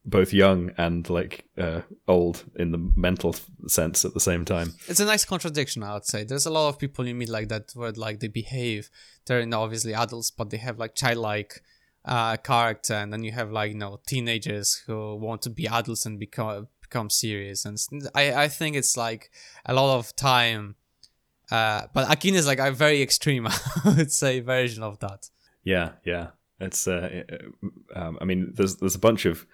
both young and like uh, old in the mental sense at the same time. it's a nice contradiction i would say there's a lot of people you meet like that where like they behave they're you know, obviously adults but they have like childlike uh character and then you have like you know teenagers who want to be adults and become become serious and I I think it's like a lot of time Uh, but Akin is like a very extreme, I would say, version of that. Yeah, yeah. It's. Uh, um, I mean, there's there's a bunch of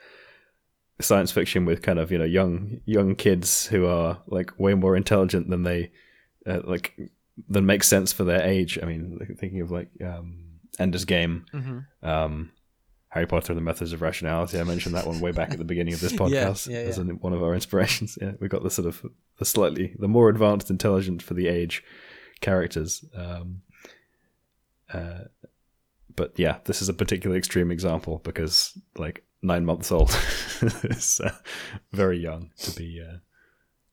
science fiction with kind of you know young young kids who are like way more intelligent than they uh, like than makes sense for their age. I mean, thinking of like um, Ender's Game, Mm-hmm. um, Harry Potter and the Methods of Rationality. I mentioned that one way back at the beginning of this podcast yeah, as yeah. an, one of our inspirations. Yeah, we got the sort of the slightly the more advanced, intelligent for the age characters. Um, uh, but yeah, this is a particularly extreme example because like nine months old is uh, very young to be uh,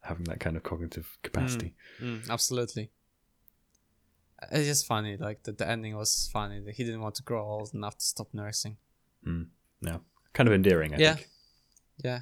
having that kind of cognitive capacity. Mm, absolutely. It's just funny. Like the, the ending was funny. that He didn't want to grow old enough to stop nursing. Yeah, kind of endearing. I Yeah. think. Yeah.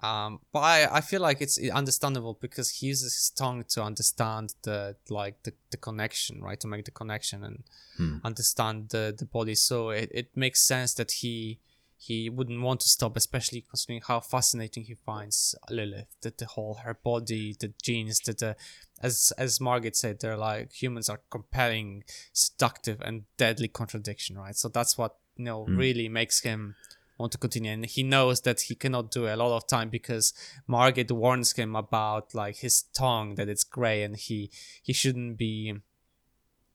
Um, but I, I feel like it's understandable because he uses his tongue to understand the like the, the connection, right? To make the connection and Hmm. understand the, the body. So it, it makes sense that he he wouldn't want to stop, especially considering how fascinating he finds Lilith, that the whole her body, the genes, that the as as Margaret said, they're like humans are compelling, seductive, and deadly contradiction, right? So that's what you know really makes him want to continue, and he knows that he cannot do a lot of time because Margaret warns him about like his tongue that it's gray, and he he shouldn't be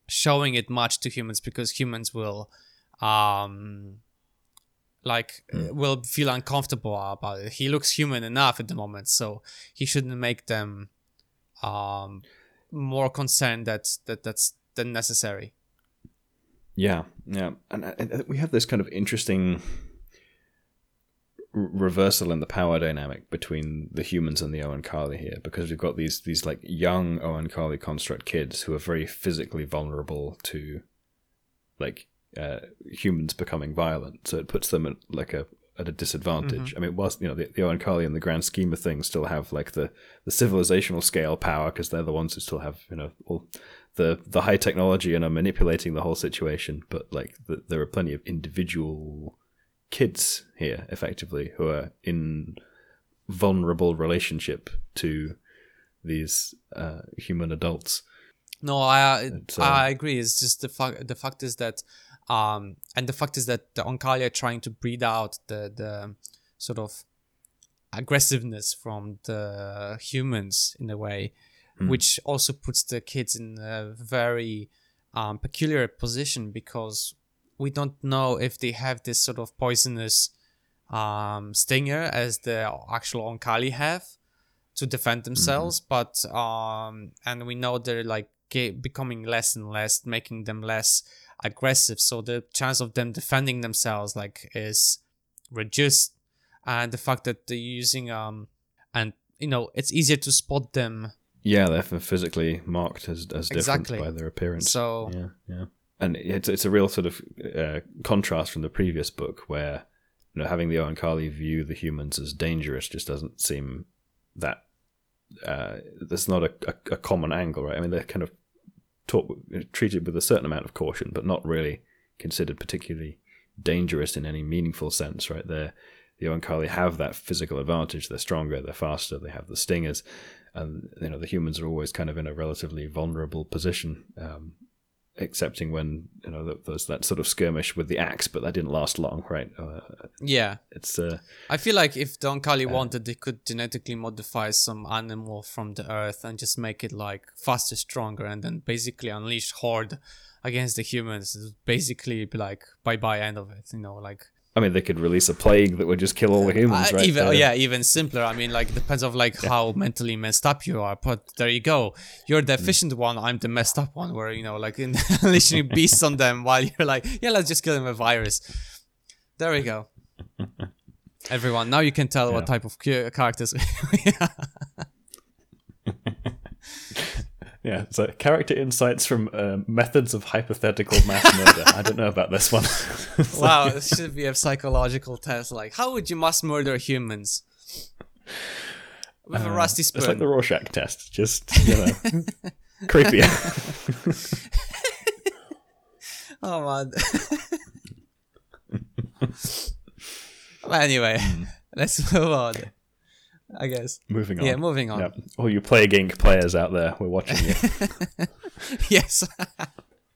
showing it much to humans because humans will um like uh, will feel uncomfortable about it. He looks human enough at the moment, so he shouldn't make them um more concerned that that that's than necessary. Yeah, yeah, and, and we have this kind of interesting reversal in the power dynamic between the humans and the Oankali here, because we've got these these like young Oankali construct kids who are very physically vulnerable to like uh, humans becoming violent, so it puts them at like a at a disadvantage. I mean, whilst you know the, the Oankali in the grand scheme of things still have like the the civilizational scale power because they're the ones who still have you know all the the high technology and are manipulating the whole situation. But like the, there are plenty of individual kids here, effectively, who are in vulnerable relationship to these uh, human adults. No, I uh, I agree. It's just the fact the fact is that um and the fact is that the Oankali are trying to breed out the the sort of aggressiveness from the humans in a way, which also puts the kids in a very um, peculiar position because we don't know if they have this sort of poisonous um, stinger as the actual Oankali have to defend themselves, but um, and we know they're like becoming less and less, making them less aggressive. So the chance of them defending themselves like is reduced, and the fact that they're using um and you know it's easier to spot them. Yeah, they're physically marked as as different Exactly. by their appearance. So yeah, yeah, and it's it's a real sort of uh, contrast from the previous book where you know having the Oankali view the humans as dangerous just doesn't seem that uh, that's not a, a, a common angle, right? I mean, they're kind of treated with a certain amount of caution, but not really considered particularly dangerous in any meaningful sense, right? They're the Oankali have that physical advantage. They're stronger, they're faster, they have the stingers, and you know the humans are always kind of in a relatively vulnerable position, um, excepting when you know there's that sort of skirmish with the axe, but that didn't last long, right? Uh, yeah, it's uh, I feel like if the Oankali wanted, they could genetically modify some animal from the earth and just make it like faster, stronger, and then basically unleash horde against the humans. It'd Basically, be like bye bye end of it. You know, like I mean, they could release a plague that would just kill all the humans, Uh, right? even Uh, yeah, even simpler. I mean, like it depends of like how mentally messed up you are. But there you go. You're Mm. the efficient one. I'm the messed up one. Where you know, like in unleashing beasts on them while you're like, yeah, let's just kill them with virus. There we go. Everyone, now you can tell what type of characters. we are. Yeah, so character insights from uh, methods of hypothetical mass murder. I don't know about this one. wow, this should be a psychological test. Like, how would you mass murder humans? With a rusty spoon. Uh, It's like the Rorschach test, just you know, creepier. Oh man. well, anyway, let's move on. I guess. Moving on. Yeah, moving on. Yep. All you Plague Inc. players out there, we're watching you. yes.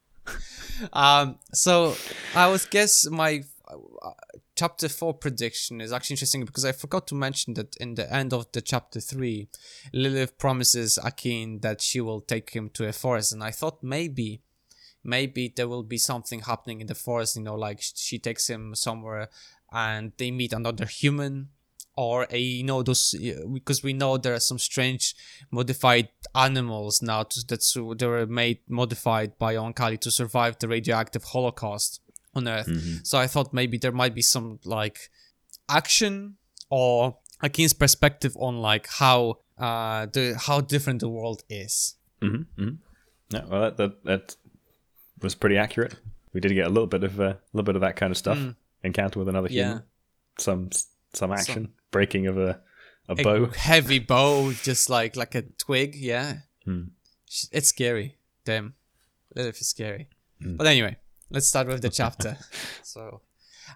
um. So I would guess my uh, chapter four prediction is actually interesting because I forgot to mention that in the end of the chapter three, Lilith promises Akin that she will take him to a forest, and I thought maybe. Maybe there will be something happening in the forest, you know, like she takes him somewhere and they meet another human or a you know those because we know there are some strange modified animals now to, that they were made modified by Oankali to survive the radioactive holocaust on Earth. Mm-hmm. So I thought maybe there might be some like action or a Akin's perspective on like how uh the how different the world is. Mm-hmm. Mm-hmm. Yeah, well, that, that that was pretty accurate. We did get a little bit of uh, a little bit of that kind of stuff. Mm. Encounter with another human. Yeah. Some some action, breaking of a a, a bow, heavy bow, just like like a twig. Yeah, hmm. it's scary. Damn, Lilith is scary. Hmm. But anyway, let's start with the chapter. so,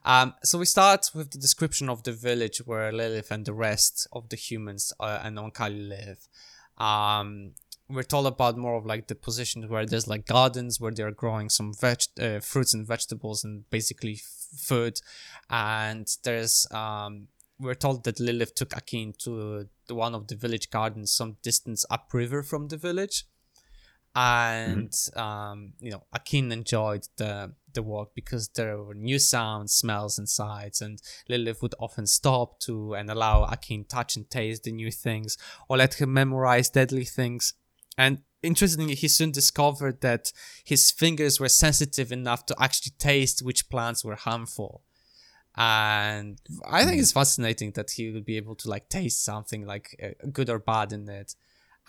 um, so we start with the description of the village where Lilith and the rest of the humans uh, and Oankali live. Um, we're told about more of like the positions where there's like gardens where they're growing some veg uh, fruits and vegetables and basically f- food and there's um we're told that Lilith took Akin to one of the village gardens some distance upriver from the village and mm-hmm. um you know Akin enjoyed the the walk because there were new sounds smells and sights and Lilith would often stop to and allow Akin touch and taste the new things or let him memorize deadly things and interestingly, he soon discovered that his fingers were sensitive enough to actually taste which plants were harmful. And I think it's fascinating that he would be able to like taste something like uh, good or bad in it.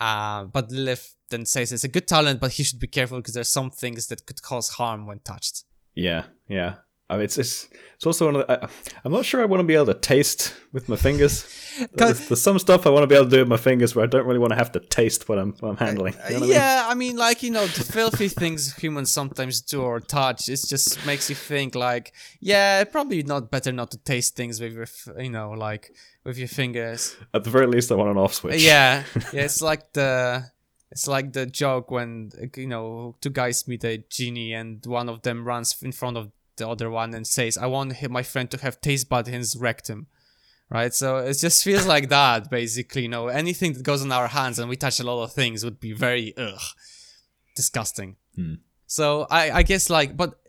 Uh, but Lilith then says it's a good talent, but he should be careful because there's some things that could cause harm when touched. Yeah, yeah. I mean, it's it's, it's also one of the, I, am not sure I want to be able to taste with my fingers. There's, there's, some stuff I want to be able to do with my fingers where I don't really want to have to taste what I'm what I'm handling. You know yeah, I mean? I mean? like you know, the filthy things humans sometimes do or touch. It just makes you think like, yeah, probably not better not to taste things with your, you know, like with your fingers. At the very least, I want an off switch. Yeah, yeah. It's like the it's like the joke when you know two guys meet a genie and one of them runs in front of the other one and says, I want my friend to have taste bud in his rectum. Right? So it just feels like that, basically. You know, anything that goes on our hands and we touch a lot of things would be very, ugh, disgusting. Hmm. So I, I guess, like, but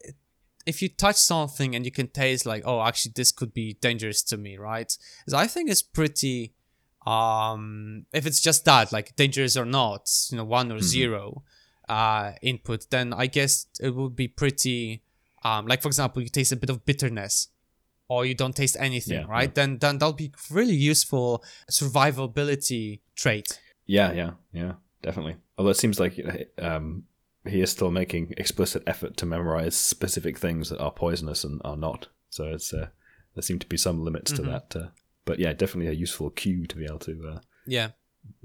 if you touch something and you can taste, like, oh, actually, this could be dangerous to me, right? So I think it's pretty, um, if it's just that, like, dangerous or not, you know, one or mm-hmm. zero uh, input, then I guess it would be pretty um, like for example, you taste a bit of bitterness, or you don't taste anything, yeah, right? Yeah. Then then that'll be really useful survivability trait. Yeah, yeah, yeah, definitely. Although it seems like um, he is still making explicit effort to memorize specific things that are poisonous and are not. So it's uh, there seem to be some limits mm-hmm. to that. Uh, but yeah, definitely a useful cue to be able to uh, yeah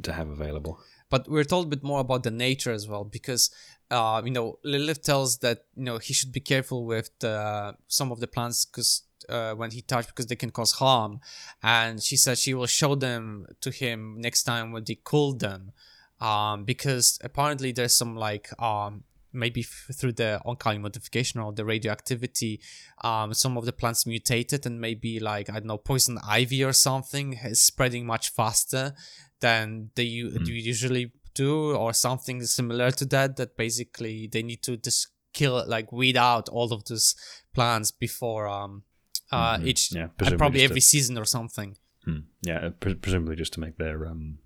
to have available. But we're told a bit more about the nature as well because uh, you know, Lilith tells that you know he should be careful with the, some of the plants because uh, when he touched because they can cause harm, and she said she will show them to him next time when they cool them, um, because apparently there's some like um maybe f- through the Oankali modification or the radioactivity, um, some of the plants mutated and maybe like I don't know poison ivy or something is spreading much faster than they mm. usually or something similar to that that basically they need to just kill like weed out all of those plants before um uh mm-hmm. each yeah, uh, probably every to, season or something. Hmm, yeah pre- presumably just to make their um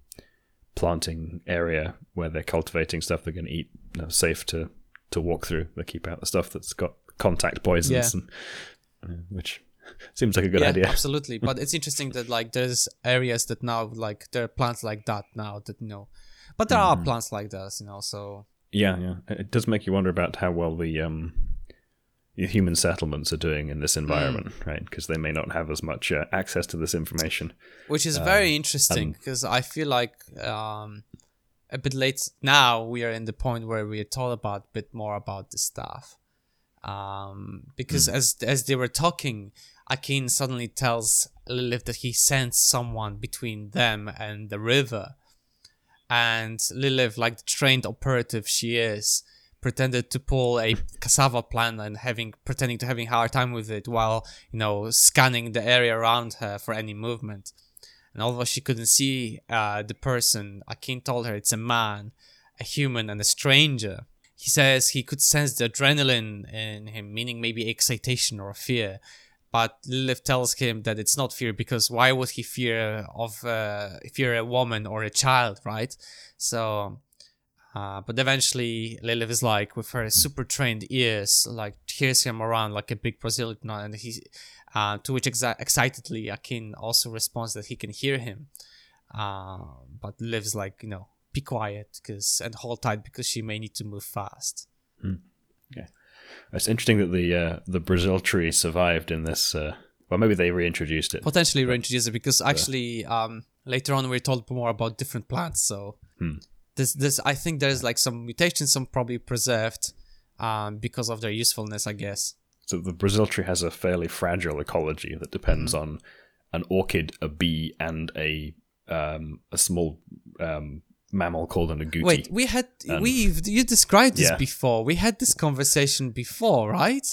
planting area where they're cultivating stuff they're going to eat you know, safe to to walk through. They keep out the stuff that's got contact poisons yeah. and uh, which seems like a good yeah, idea. absolutely. But it's interesting that like there's areas that now like there are plants like that now that you know but there mm-hmm. are plants like this, you know. So yeah, yeah, it does make you wonder about how well the um, the human settlements are doing in this environment, mm. right? Because they may not have as much uh, access to this information, which is uh, very interesting. Because I feel like um, a bit late now we are in the point where we are told about a bit more about the stuff. Um, because mm. as as they were talking, Akin suddenly tells Lilith that he sends someone between them and the river and Lilith, like the trained operative she is, pretended to pull a cassava plant and having pretending to having hard time with it while you know scanning the area around her for any movement. And although she couldn't see uh, the person, Akin told her it's a man, a human, and a stranger. He says he could sense the adrenaline in him, meaning maybe excitation or fear. But Lilith tells him that it's not fear because why would he fear of uh, fear a woman or a child, right? So, uh, but eventually Lilith is like with her super trained ears, like hears him around like a big Brazilian, and he, uh, to which exa- excitedly Akin also responds that he can hear him. Uh, but Lilith's like you know be quiet because and hold tight because she may need to move fast. It's interesting that the uh, the Brazil tree survived in this. Uh, well, maybe they reintroduced it. Potentially reintroduce it because actually um, later on we're told more about different plants. So this this I think there's like some mutations, some probably preserved um, because of their usefulness, I guess. So the Brazil tree has a fairly fragile ecology that depends on an orchid, a bee, and a um, a small um, mammal called an agouti. Wait, we had And- we you described this Yeah. before. We had this conversation before, right?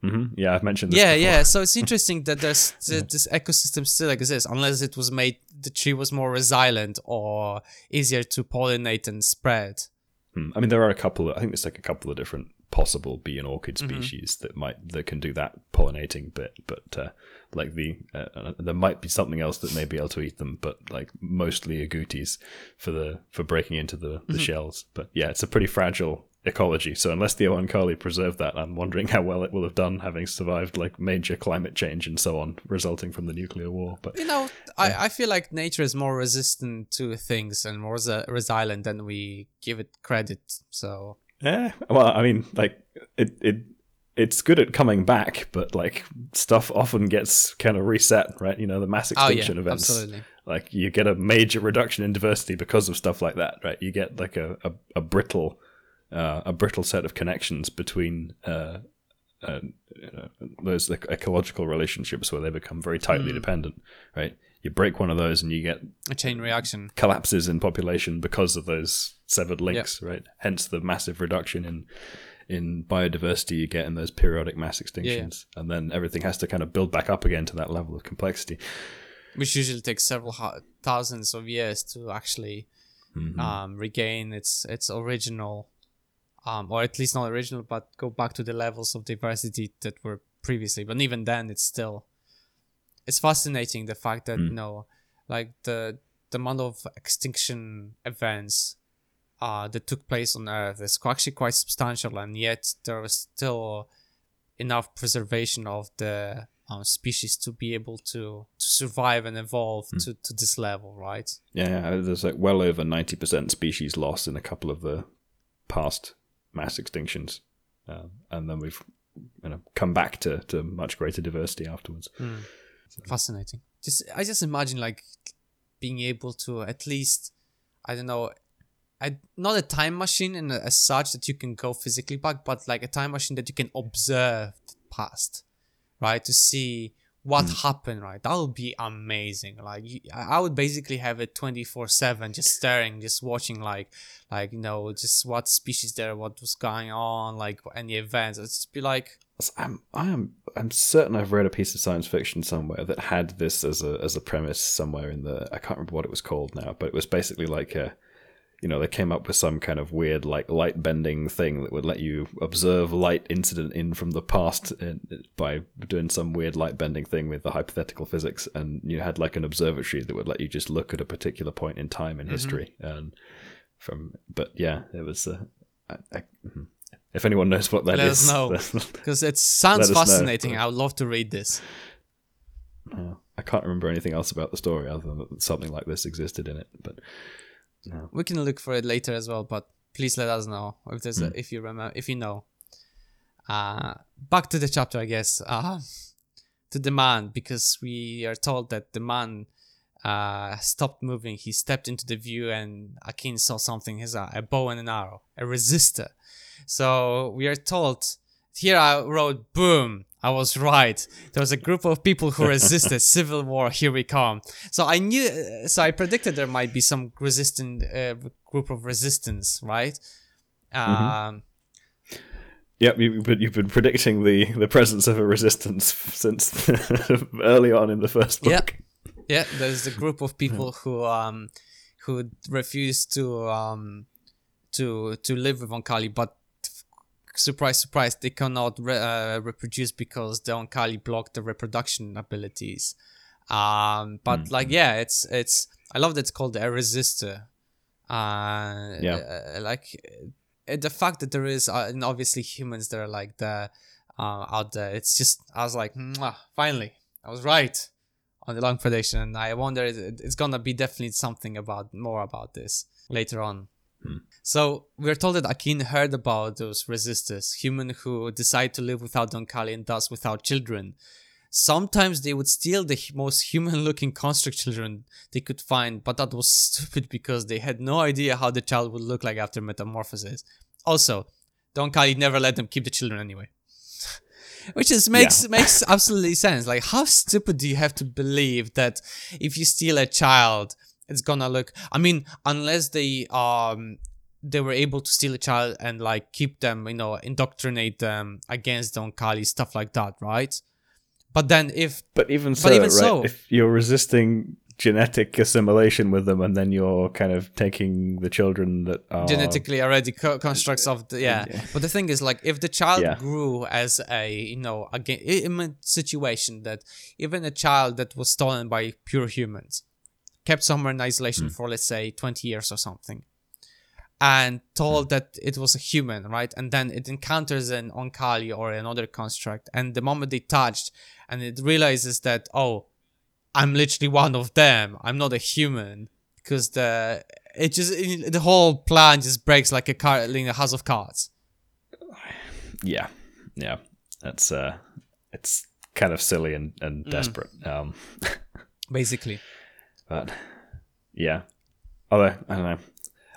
hmm Yeah, I've mentioned this. yeah, before. yeah. So it's interesting that there's th- this ecosystem still exists, unless it was made the tree was more resilient or easier to pollinate and spread. Hmm. I mean, there are a couple. Of, I think there's like a couple of different possible be an orchid Mm-hmm. species that might that can do that pollinating bit, but uh, like the uh, uh, there might be something else that may be able to eat them, but like mostly agoutis for the for breaking into the, Mm-hmm. the shells. But yeah, it's a pretty fragile ecology. So unless the Oankali preserve that, I'm wondering how well it will have done, having survived like major climate change and so on, resulting from the nuclear war. But You know, I, I feel like nature is more resistant to things and more resi- resilient than we give it credit. So Yeah. Well, I mean, like it it it's good at coming back, but like stuff often gets kind of reset, right? You know, the mass oh yeah, extinction events. absolutely. Like you get a major reduction in diversity because of stuff like that, right? You get like a a, a brittle uh, a brittle set of connections between uh, uh, you know, those like, ecological relationships where they become very tightly dependent, right? You break one of those and you get A chain reaction. collapses in population because of those severed links, right? Hence the massive reduction in in biodiversity you get in those periodic mass extinctions, and then everything has to kind of build back up again to that level of complexity. which usually takes several thousands of years to actually Mm-hmm. um, regain its its original, um, or at least not original, but go back to the levels of diversity that were previously. But even then, it's still it's fascinating the fact that you know, like the the amount of extinction events uh, that took place on Earth is actually quite substantial, and yet there was still enough preservation of the um, species to be able to to survive and evolve to, to this level, right? Yeah, yeah, there's like well over ninety percent species loss in a couple of the past mass extinctions, um, and then we've you know come back to, to much greater diversity afterwards. Fascinating. Just I just imagine like being able to at least I don't know I, not a time machine and as such that you can go physically back, but like a time machine that you can observe the past, right? To see what mm. happened, right? That would be amazing. Like I would basically have it twenty four seven, just staring, just watching, like, like you know, just what species there, what was going on, like any events. It's just be like, I'm I am I'm certain I've read a piece of science fiction somewhere that had this as a as a premise somewhere in the I can't remember what it was called now, but it was basically like a you know, they came up with some kind of weird like light bending thing that would let you observe light incident in from the past uh, by doing some weird light bending thing with the hypothetical physics and you had like an observatory that would let you just look at a particular point in time in history and from but yeah, it was uh, I, I, mhm. if anyone knows what that Let is, us know. because it sounds Let us know. fascinating. I would love to read this. Yeah. I can't remember anything else about the story other than that something like this existed in it. But no. We can look for it later as well, but please let us know if there's a, if you remember if you know. Uh back to the chapter, I guess. Uh to the man because we are told that the man uh stopped moving. He stepped into the view and Akin saw something. His a bow and an arrow, a resistor. So we are told here I wrote, boom, I was right. There was a group of people who resisted civil war. Here we come. So I knew, so I predicted there might be some resistant uh, group of resistance, right? Um, Yep, you, but you've been predicting the, the presence of a resistance since early on in the first book. Yeah, yeah. There's a group of people who um who refuse to um to to live with Oankali, but surprise, surprise, they cannot re- uh, reproduce because the Oankali block the reproduction abilities. Um, but Mm. like yeah, it's it's I love that it's called a resistor. Uh, Yeah. uh, like uh, the fact that there is uh, and obviously humans that are like the uh, out there. It's just I was like, finally, I was right on the long prediction. And I wonder it- it's gonna be definitely something about more about this later on. Hmm. So we're told that Akin heard about those resistors, human who decide to live without Donkali and thus without children. Sometimes they would steal the most human-looking construct children they could find, but that was stupid because they had no idea how the child would look like after metamorphosis. Also, Donkali never let them keep the children anyway. Which is makes makes absolutely sense. Like, how stupid do you have to believe that if you steal a child, it's gonna look? I mean, unless they um they were able to steal a child and like keep them, you know, indoctrinate them against Donkali stuff like that, right? But then if But even so, but even right, so- if you're resisting genetic assimilation with them and then you're kind of taking the children that are genetically already co- constructs of the yeah. But the thing is, like, if the child Yeah. grew as a you know again in a situation that even a child that was stolen by pure humans, kept somewhere in isolation for let's say twenty years or something, and told that it was a human, right? And then it encounters an Oankali or another construct, and the moment they touched, and it realizes that oh, I'm literally one of them. I'm not a human because the it just it- the whole plan just breaks like a car in a house of cards. yeah yeah that's uh it's kind of silly and, and Mm. desperate um Basically, but yeah although i don't know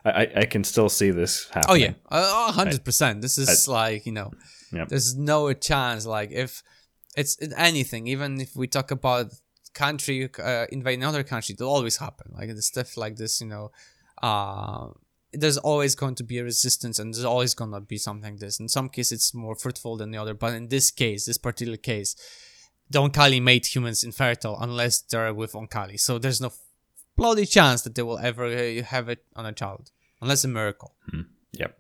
i i, I can still see this happening. oh yeah, a hundred percent. This is like you know, Yep. there's no chance. Like if it's anything, even if we talk about country uh, invading another country, it'll always happen. Like the stuff like this, you know, uh, there's always going to be a resistance, and there's always gonna be something like this. In some cases, it's more fruitful than the other, but in this case, this particular case, the Oankali made humans infertile unless they're with Oankali. So there's no bloody chance that they will ever uh, have it on a child, unless a miracle. Yep.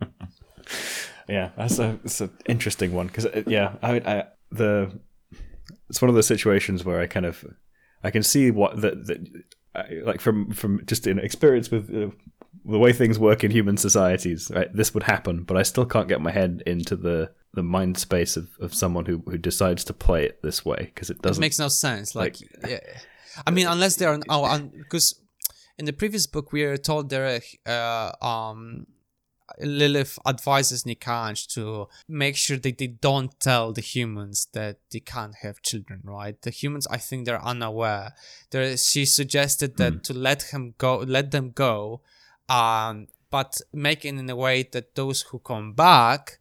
yeah, that's a it's an interesting one because yeah, I, I the it's one of those situations where I kind of I can see what that like from from just in experience with uh, the way things work in human societies, right? This would happen, but I still can't get my head into the the mind space of, of someone who, who decides to play it this way because it It doesn't. makes no sense. Like, yeah. I mean, unless they're oh, because in the previous book we are told there, uh, um, Lilith advises Nikanj to make sure that they don't tell the humans that they can't have children. Right? The humans, I think, they're unaware. There, she suggested that to let him go, let them go, um, but make it in a way that those who come back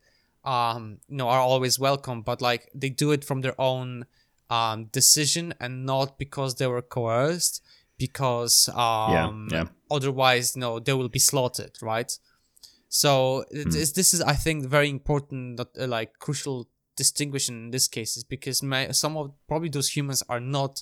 um you know are always welcome but like they do it from their own um decision and not because they were coerced because um yeah. otherwise you know they will be slaughtered right so Hmm. this, this is i think very important uh, like crucial distinguishing in this case is because may, some of probably those humans are not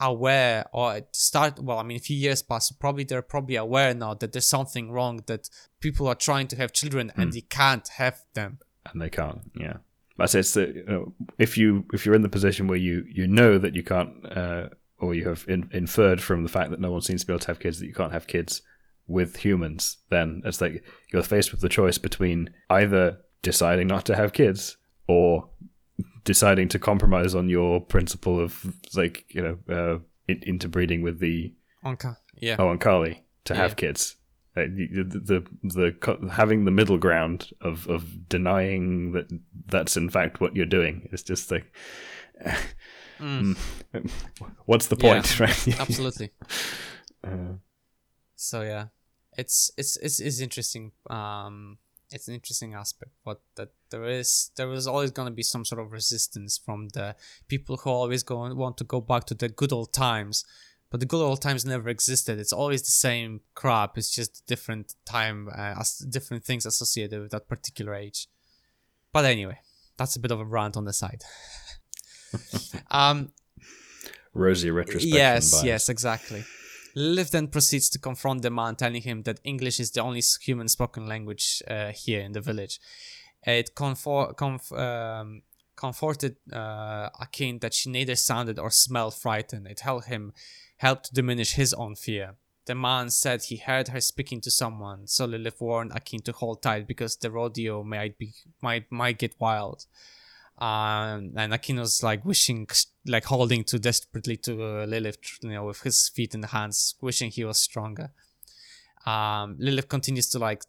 aware or start well i mean a few years past probably they're probably aware now that there's something wrong that people are trying to have children Hmm. and they can't have them and they can't. Yeah, but it's that you know, if you if you're in the position where you you know that you can't, uh, or you have in, inferred from the fact that no one seems to be able to have kids that you can't have kids with humans, then it's like you're faced with the choice between either deciding not to have kids or deciding to compromise on your principle of like you know uh, in- interbreeding with the Onka. Yeah. Oankali to have kids. Uh, the, the the having the middle ground of of denying that that's in fact what you're doing is just like mm, what's the Yeah. point right Absolutely. Uh, So yeah, it's it's it's, it's interesting. Um, it's an interesting aspect but that there is there is always going to be some sort of resistance from the people who always go want to go back to the good old times but the good old times never existed it's always the same crap it's just different time uh, as different things associated with that particular age but anyway that's a bit of a rant on the side um Rosy retrospection. yes bias. yes exactly Liv then proceeds to confront the man, telling him that English is the only human spoken language uh, here in the village. It comfor- comf- um, comforted uh, Akin that she neither sounded or smelled frightened. It helped him helped diminish his own fear. The man said he heard her speaking to someone, so Lilith warned Akin to hold tight because the rodeo might be might might get wild. Um, and Akin was like wishing, like holding to desperately to uh, Lilith, you know, with his feet in the hands, wishing he was stronger. Um, Lilith continues to like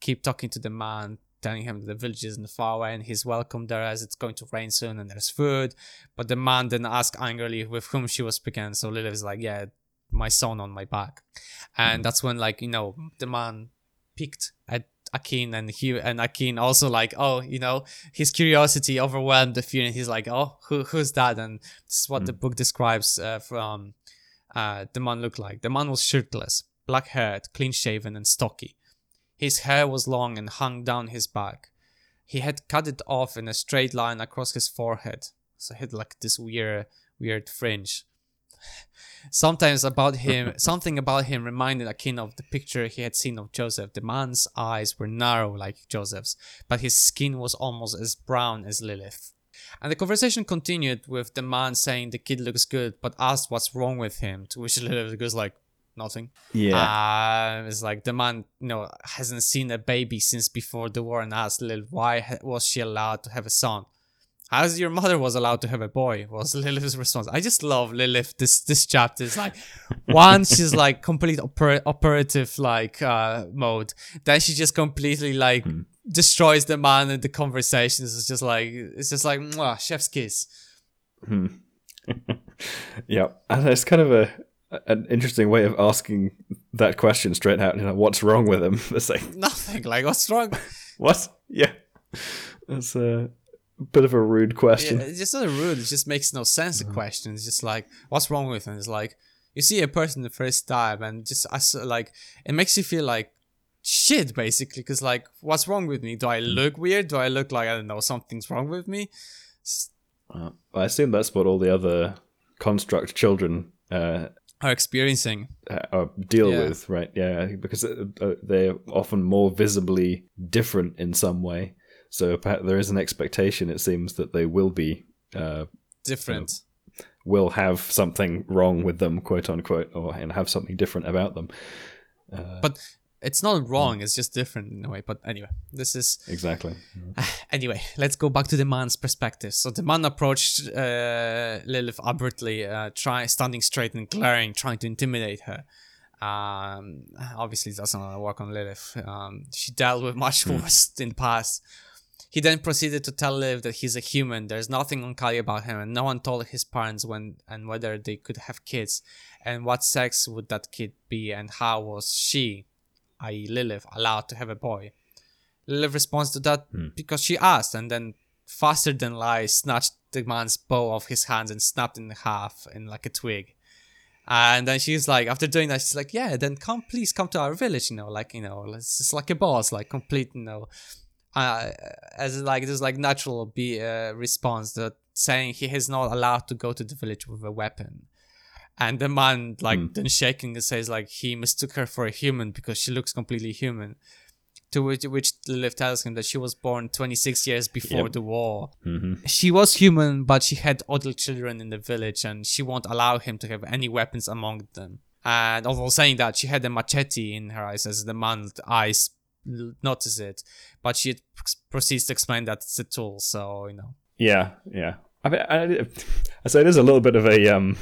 keep talking to the man, telling him the village isn't far away and he's welcome there as it's going to rain soon and there's food. But the man then asks angrily with whom she was speaking. So Lilith is like, yeah, my son on my back. And that's when like, you know, the man picked at Akin and he and Akin also like, oh, you know, his curiosity overwhelmed the fear and he's like, oh, who, who's that? And this is what the book describes uh, from uh, the man looked like. The man was shirtless, black haired, clean shaven, and stocky. His hair was long and hung down his back. He had cut it off in a straight line across his forehead, so he had like this weird, weird fringe. Sometimes about him, something about him reminded Akin of the picture he had seen of Joseph. The man's eyes were narrow like Joseph's, but his skin was almost as brown as Lilith. And the conversation continued with the man saying the kid looks good, but asked what's wrong with him. To which Lilith goes like, nothing. Yeah. Uh, it's like the man, you know, hasn't seen a baby since before the war and asked Lilith why ha- was she allowed to have a son. As your mother was allowed to have a boy, was Lilith's response. I just love Lilith. This this chapter is like, one she's like complete oper- operative like uh mode. Then she just completely like destroys the man and the conversations. It's just like it's just like mwah, chef's kiss. Yeah, and it's kind of a an interesting way of asking that question straight out. You know, what's wrong with him? It's like, Nothing. Like what's wrong? what? Yeah, that's a bit of a rude question. Yeah, it's just not rude. It just makes no sense. The question It's just like, what's wrong with him? It's like you see a person the first time, and just as like it makes you feel like shit, basically. Because like, what's wrong with me? Do I look weird? Do I look like I don't know something's wrong with me? Uh, I assume that's what all the other construct children uh, are experiencing. uh, deal Yeah. with, right? Yeah, because uh, uh, they're often more visibly different in some way. So perhaps there is an expectation, it seems, that they will be uh, Different. will have something wrong with them, quote unquote, or and have something different about them. but it's not wrong. It's just different in a way. But anyway, this is Exactly. anyway, let's go back to the man's perspective. So the man approached uh, Lilith abruptly, uh, try, standing straight and glaring, trying to intimidate her. Um, obviously, it doesn't wanna work on Lilith. Um, she dealt with much worse in the past. He then proceeded to tell Lilith that he's a human. There's nothing uncanny about him, and no one told his parents when and whether they could have kids, and what sex would that kid be, and how was she, i.e., Lilith, allowed to have a boy. Lilith responds to that because she asked, and then faster than light snatched the man's bow off his hands and snapped in half in like a twig. And then she's like, after doing that, she's like, yeah, then come, please come to our village, you know, like, you know, it's just like a boss, like complete, you know, uh, as like, this like natural be uh, response that saying he is not allowed to go to the village with a weapon. And the man, like, then shaking and says, like, he mistook her for a human because she looks completely human. To which, which Lilith tells him that she was born 26 years before Yep. the war. She was human, but she had other children in the village, and she won't allow him to have any weapons among them. And although saying that, she had a machete in her eyes, as the man's eyes notice it. But she proceeds to explain that it's a tool, so, you know. Yeah, yeah. I mean, I, I say it is a little bit of a um.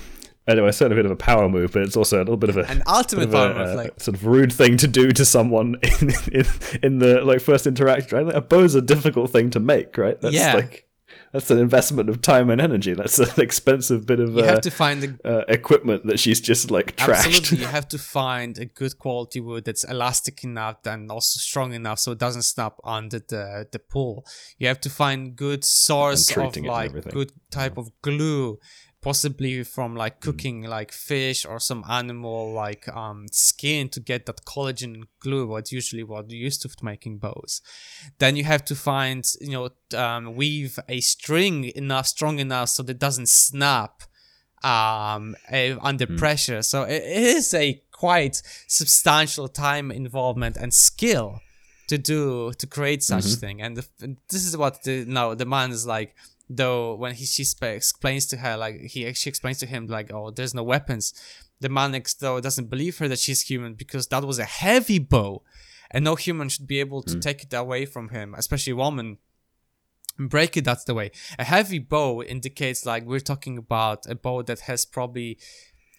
Anyway, it's certainly a bit of a power move, but it's also a little bit of a An ultimate of a, move, uh, like- sort of rude thing to do to someone in in, in the like first interaction. Right? Like, a bow's a difficult thing to make, right? That's Yeah. like that's an investment of time and energy. That's an expensive bit of You uh, have to find the uh, equipment that she's just like trashed. Absolutely, you have to find a good quality wood that's elastic enough and also strong enough so it doesn't snap under the the pull. You have to find good source of treating it and like good type of glue, possibly from Mm. like cooking like fish or some animal like um skin to get that collagen glue. What's usually what you used to making bows. Then you have to find you know um, weave a string enough strong enough so that it doesn't snap um, eh, under pressure. So it, it is a quite substantial time involvement and skill to do to create such thing. And the, this is what the no the man is like. Though when he she explains to her like he actually explains to him like oh there's no weapons, the man next door doesn't believe her that she's human because that was a heavy bow, and no human should be able to take it away from him, especially a woman. Break it that's the way. A heavy bow indicates like we're talking about a bow that has probably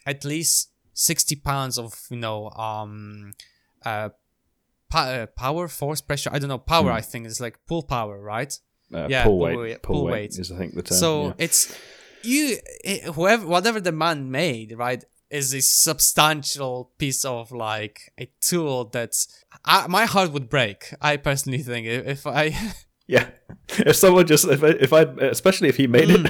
at least 60 pounds of you know um uh, pa- uh power force pressure i don't know power i think is like pull power right Uh, Yeah, pull pull weight, weight- pull, weight, weight. is I think the term. so yeah. it's you it, whoever whatever the man made right is a substantial piece of like a tool that I, my heart would break i personally think if, if i Yeah, if someone just if I, if I especially if he made Mm,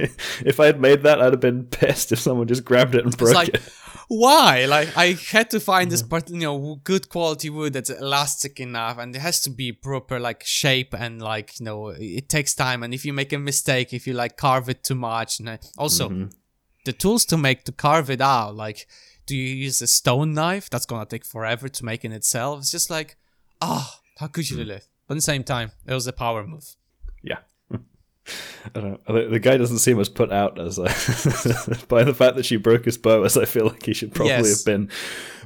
it, if I had made that, I'd have been pissed if someone just grabbed it and broke like it. Why like i had to find Mm-hmm. this part you know good quality wood that's elastic enough and it has to be proper like shape and like you know it takes time and if you make a mistake if you like carve it too much and uh, also Mm-hmm. the tools to make to carve it out like do you use a stone knife that's gonna take forever to make in itself it's just like ah how could you Mm. live but at the same time it was a power move Yeah. I don't know. The- The guy doesn't seem as put out as uh, by the fact that she broke his bow as I feel like he should probably Yes. have been.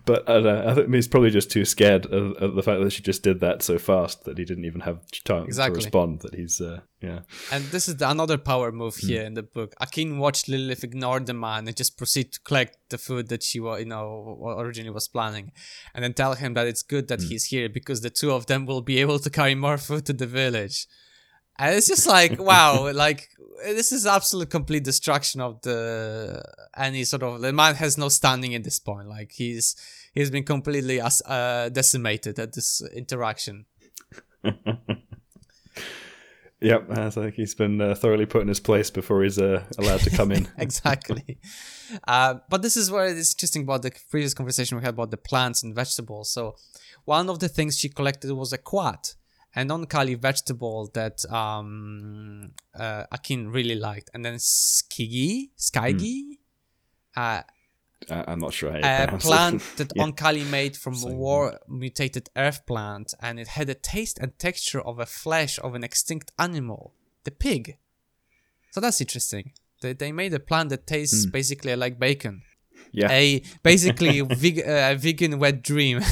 But I don't know. I think he's probably just too scared of, of the fact that she just did that so fast that he didn't even have time Exactly. to respond. That he's uh, yeah. And this is another power move Hmm. here in the book. Akin watched Lilith ignore the man and just proceed to collect the food that she you know originally was planning, and then tell him that it's good Hmm. that he's here because the two of them will be able to carry more food to the village. And it's just like wow, like this is absolute complete destruction of the any sort of the man has no standing at this point. Like he's he's been completely as uh, decimated at this interaction. Yep, I think he's been uh, thoroughly put in his place before he's uh, allowed to come in. exactly. Uh, but this is where it's interesting about the previous conversation we had about the plants and vegetables. So, one of the things she collected was a quat, an Oankali vegetable that um, uh, Akin really liked, and then skigi, skigi, uh, I- I'm not sure a plant that Yeah. Oankali made from Same. war mutated earth plant, and it had a taste and texture of a flesh of an extinct animal, the pig. So that's interesting. They, they made a plant that tastes basically like bacon. Yeah. A basically veg, uh, vegan wet dream.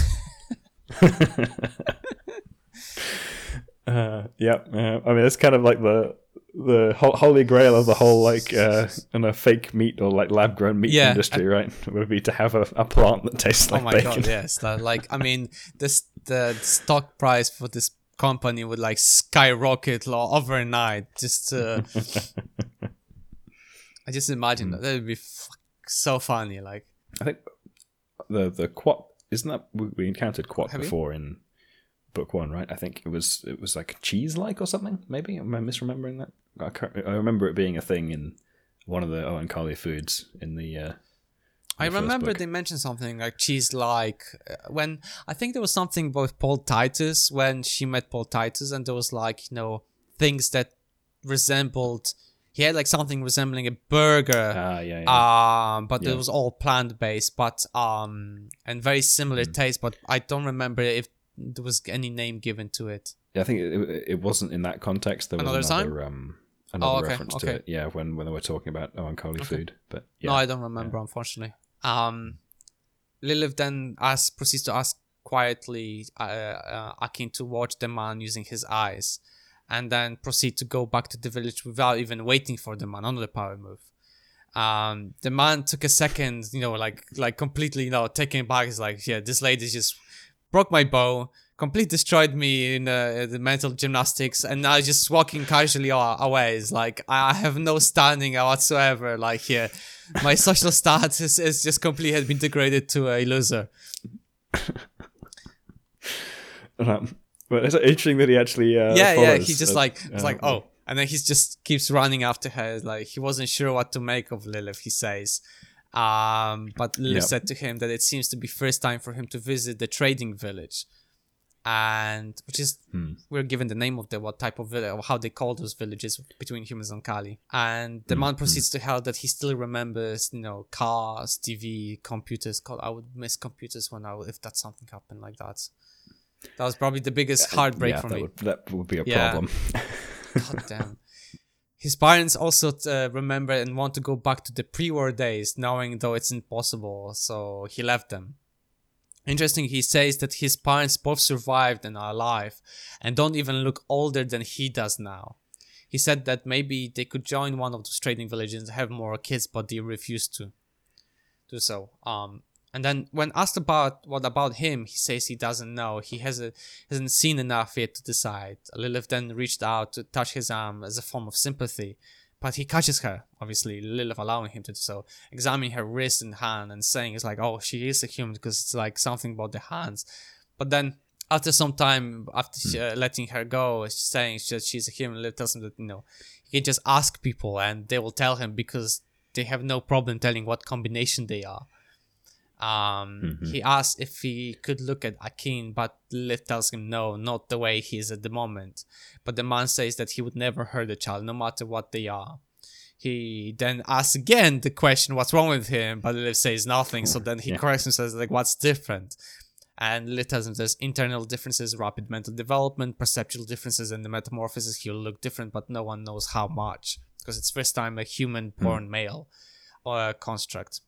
Uh, yeah, uh, I mean it's kind of like the the holy grail of the whole like uh, in a fake meat or like lab grown meat Yeah. industry, right? Would be to have a, a plant that tastes like oh my bacon. god, yes. Like I mean, this the stock price for this company would like skyrocket lo- overnight. Just uh, I just imagine that that would be f- so funny. Like I think the the quat isn't that we, we encountered quat Have you? before in book one, right? I think it was it was like cheese like or something. Maybe am I misremembering that? I, can't, I remember it being a thing in one of the Oankali foods in the. Uh, I the remember they mentioned something like cheese like when I think there was something about Paul Titus when she met Paul Titus and there was like you know things that resembled he had like something resembling a burger Ah, yeah, yeah. um but Yeah. it was all plant based but um and very similar Mm. taste but I don't remember if there was any name given to it Yeah, I think it, it, wasn't in that context. There was Another time? another, um, another Oh, okay, reference to it. Yeah, when when they were talking about Oankali food, but yeah, No, I don't remember, unfortunately. Um, Lilith then asks, proceeds to ask quietly uh, uh, Akin to watch the man using his eyes, and then proceed to go back to the village without even waiting for the man. Another power move. Um, the man took a second, you know, like like completely, you know, taken back. He's like, yeah, this lady just broke my bow, completely destroyed me in uh, the mental gymnastics, and now just walking casually away is like I have no standing whatsoever. Like here, my social status is just completely has been degraded to a loser. um, but it's interesting that he actually uh, yeah yeah he's just like it's like oh and then he just keeps running after her like he wasn't sure what to make of Lilith he says um, but Lilith yep. said to him that it seems to be first time for him to visit the trading village and which is hmm. we're given the name of the what type of village or how they call those villages between humans and Kali. And the hmm. man hmm. proceeds to tell that he still remembers, you know, cars, TV, computers. I would miss computers when I would, if that something happened like that. That was probably the biggest heartbreak yeah, for that me. Would, that would be a yeah. problem. God damn. His parents also uh, remember and want to go back to the pre-war days, knowing though it's impossible. So he left them. Interesting, he says that his parents both survived and are alive, and don't even look older than he does now. He said that maybe they could join one of those trading villages and have more kids, but they refused to do so. Um, and then when asked about what about him, he says he doesn't know. He hasn't hasn't seen enough yet to decide. Lilith then reached out to touch his arm as a form of sympathy, but he catches her, obviously Lilith allowing him to do so, examining her wrist and hand and saying it's like, oh, she is a human because it's like something about the hands. But then after some time, after she, uh, letting her go, she's saying that she's a human. Lilith tells him that you know he can just ask people and they will tell him because they have no problem telling what combination they are. Um, mm-hmm. He asks if he could look at Akin, but Lilith tells him no, not the way he is at the moment. But the man says that he would never hurt a child, no matter what they are. He then asks again the question, "What's wrong with him?" But Lilith says nothing. So then he yeah. corrects him, says like, "What's different?" And Lilith tells him there's internal differences, rapid mental development, perceptual differences, and the metamorphosis. He'll look different, but no one knows how much because it's first time a human-born mm. male or a construct.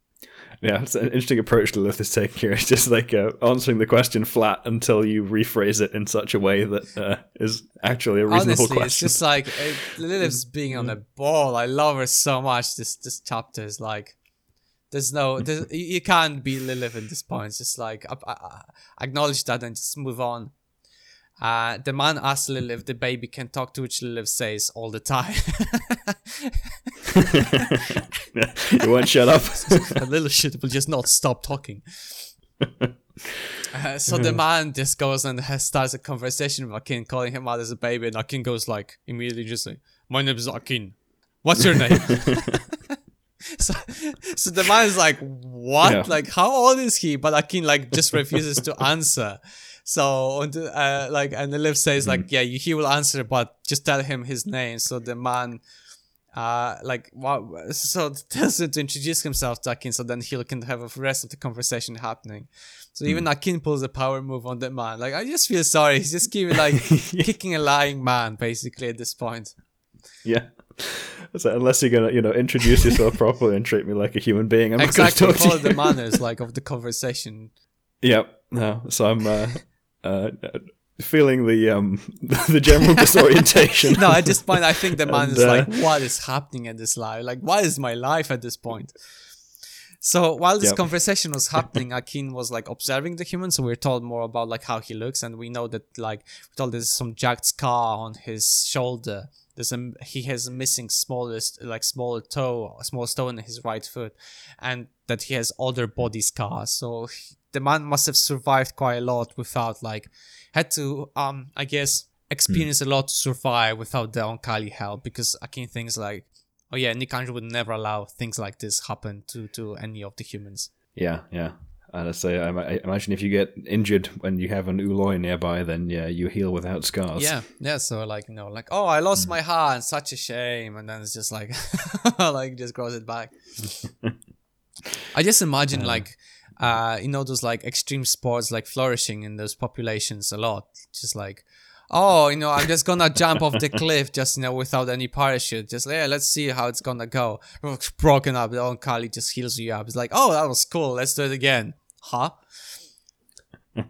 Yeah, it's an interesting approach to Lilith is taking here. It's just like uh, answering the question flat until you rephrase it in such a way that uh, is actually a reasonable Honestly, question. It's just like uh, Lilith's being on a ball. I love her so much. This this chapter is like, there's no, there's, you can't be Lilith in this point. It's just like acknowledge that and just move on. Uh, the man asks Lilith if the baby can talk, to which Lilith says all the time. you won't shut up. a little shit will just not stop talking. Uh, so the man just goes and has, starts a conversation with Akin, calling him out as a baby, and Akin goes like immediately just like, "My name is Akin. What's your name?" so, so the man is like, "What? Yeah. Like, how old is he?" But Akin like just refuses to answer. So, uh, like, and Lilith says, like, mm-hmm. yeah, he will answer, but just tell him his name. So the man, uh, like, what, so tells him to introduce himself to Akin, so then he can have a rest of the conversation happening. So even mm. Akin pulls a power move on the man. Like, I just feel sorry. He's just giving, like, kicking a lying man, basically, at this point. Yeah. So unless you're gonna, you know, introduce yourself properly and treat me like a human being, I'm exactly not gonna talk follow the manners like of the conversation. Yep. No. So I'm. Uh, uh, feeling the um the general disorientation. no, at this point, I think the man and, is uh, like, "What is happening in this life? Like, what is my life at this point?" So while this yep. conversation was happening, Akin was like observing the human. So we're told more about like how he looks, and we know that like we're told there's some jagged scar on his shoulder. There's a he has a missing smallest like small toe, a small stone in his right foot, and that he has other body scars. So he, the man must have survived quite a lot without like had to um I guess experience mm. a lot to survive without the Oankali help because Akin things like oh yeah Nikanj would never allow things like this happen to to any of the humans. Yeah, yeah. And I say, I, I imagine if you get injured when you have an Ooloi nearby, then yeah, you heal without scars. Yeah, yeah. So like, you know, like, oh, I lost mm. my hand, such a shame, and then it's just like, like, just grows it back. I just imagine uh, like uh, you know, those like extreme sports like flourishing in those populations a lot. Just like, oh, you know, I'm just gonna jump off the cliff just you know without any parachute. Just yeah, let's see how it's gonna go. Broken up, the Oankali just heals you up. It's like, oh, that was cool. Let's do it again. Huh?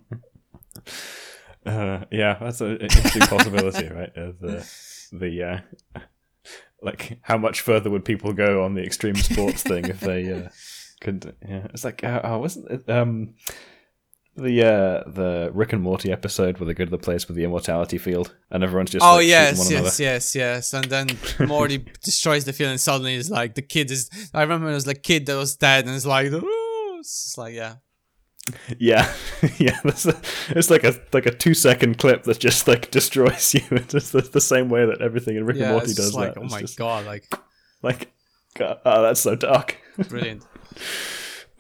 uh, yeah, that's an interesting possibility, right? Of the the uh, like how much further would people go on the extreme sports thing if they uh, could yeah it's like uh, oh, wasn't it um the uh, the Rick and Morty episode where they go to the place with the immortality field and everyone's just Oh like, yes, yes, yes, yes. And then Morty destroys the field, and suddenly it's like the kid is. I remember it was like kid that was dead, and it's like, "Ooh," it's like yeah, Yeah, yeah. A, it's like a like a two second clip that just like destroys you. It's just the, the same way that everything in Rick and. Morty does like that. oh It's my just god, like Like, God, oh, that's so dark. brilliant.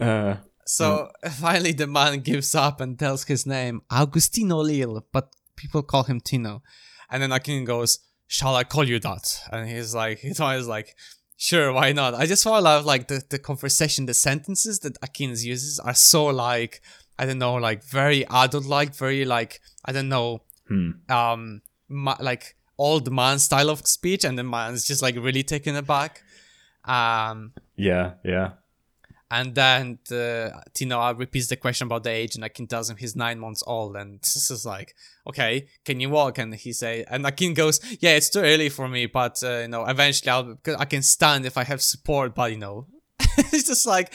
Uh, So finally, the man gives up and tells his name, Augustino Leal, but people call him Tino. And then Akin goes, "Shall I call you that?" And he's like, he's always like, "Sure, why not?" I just want to love like the the conversation, the sentences that Akin uses are so like I don't know, like very adult, like very like I don't know, hmm. um, ma- like old man style of speech, and the man's just like really taken aback. Um, Yeah, yeah. And then the, Tino repeats the question about the age, and Akin tells him he's nine months old, and this is like, okay, can you walk? And he say, and Akin goes, yeah, it's too early for me, but uh, you know, eventually I'll, I can stand if I have support, but you know, it's just like,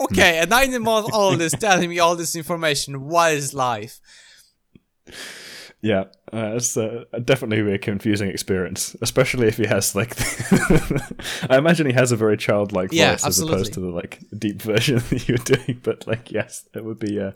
okay, a nine month old is telling me all this information. What is life? Yeah, uh, it's uh, definitely a confusing experience, especially if he has like. I imagine he has a very childlike voice as opposed to the like deep version that you were doing. But like, yes, it would be. Uh,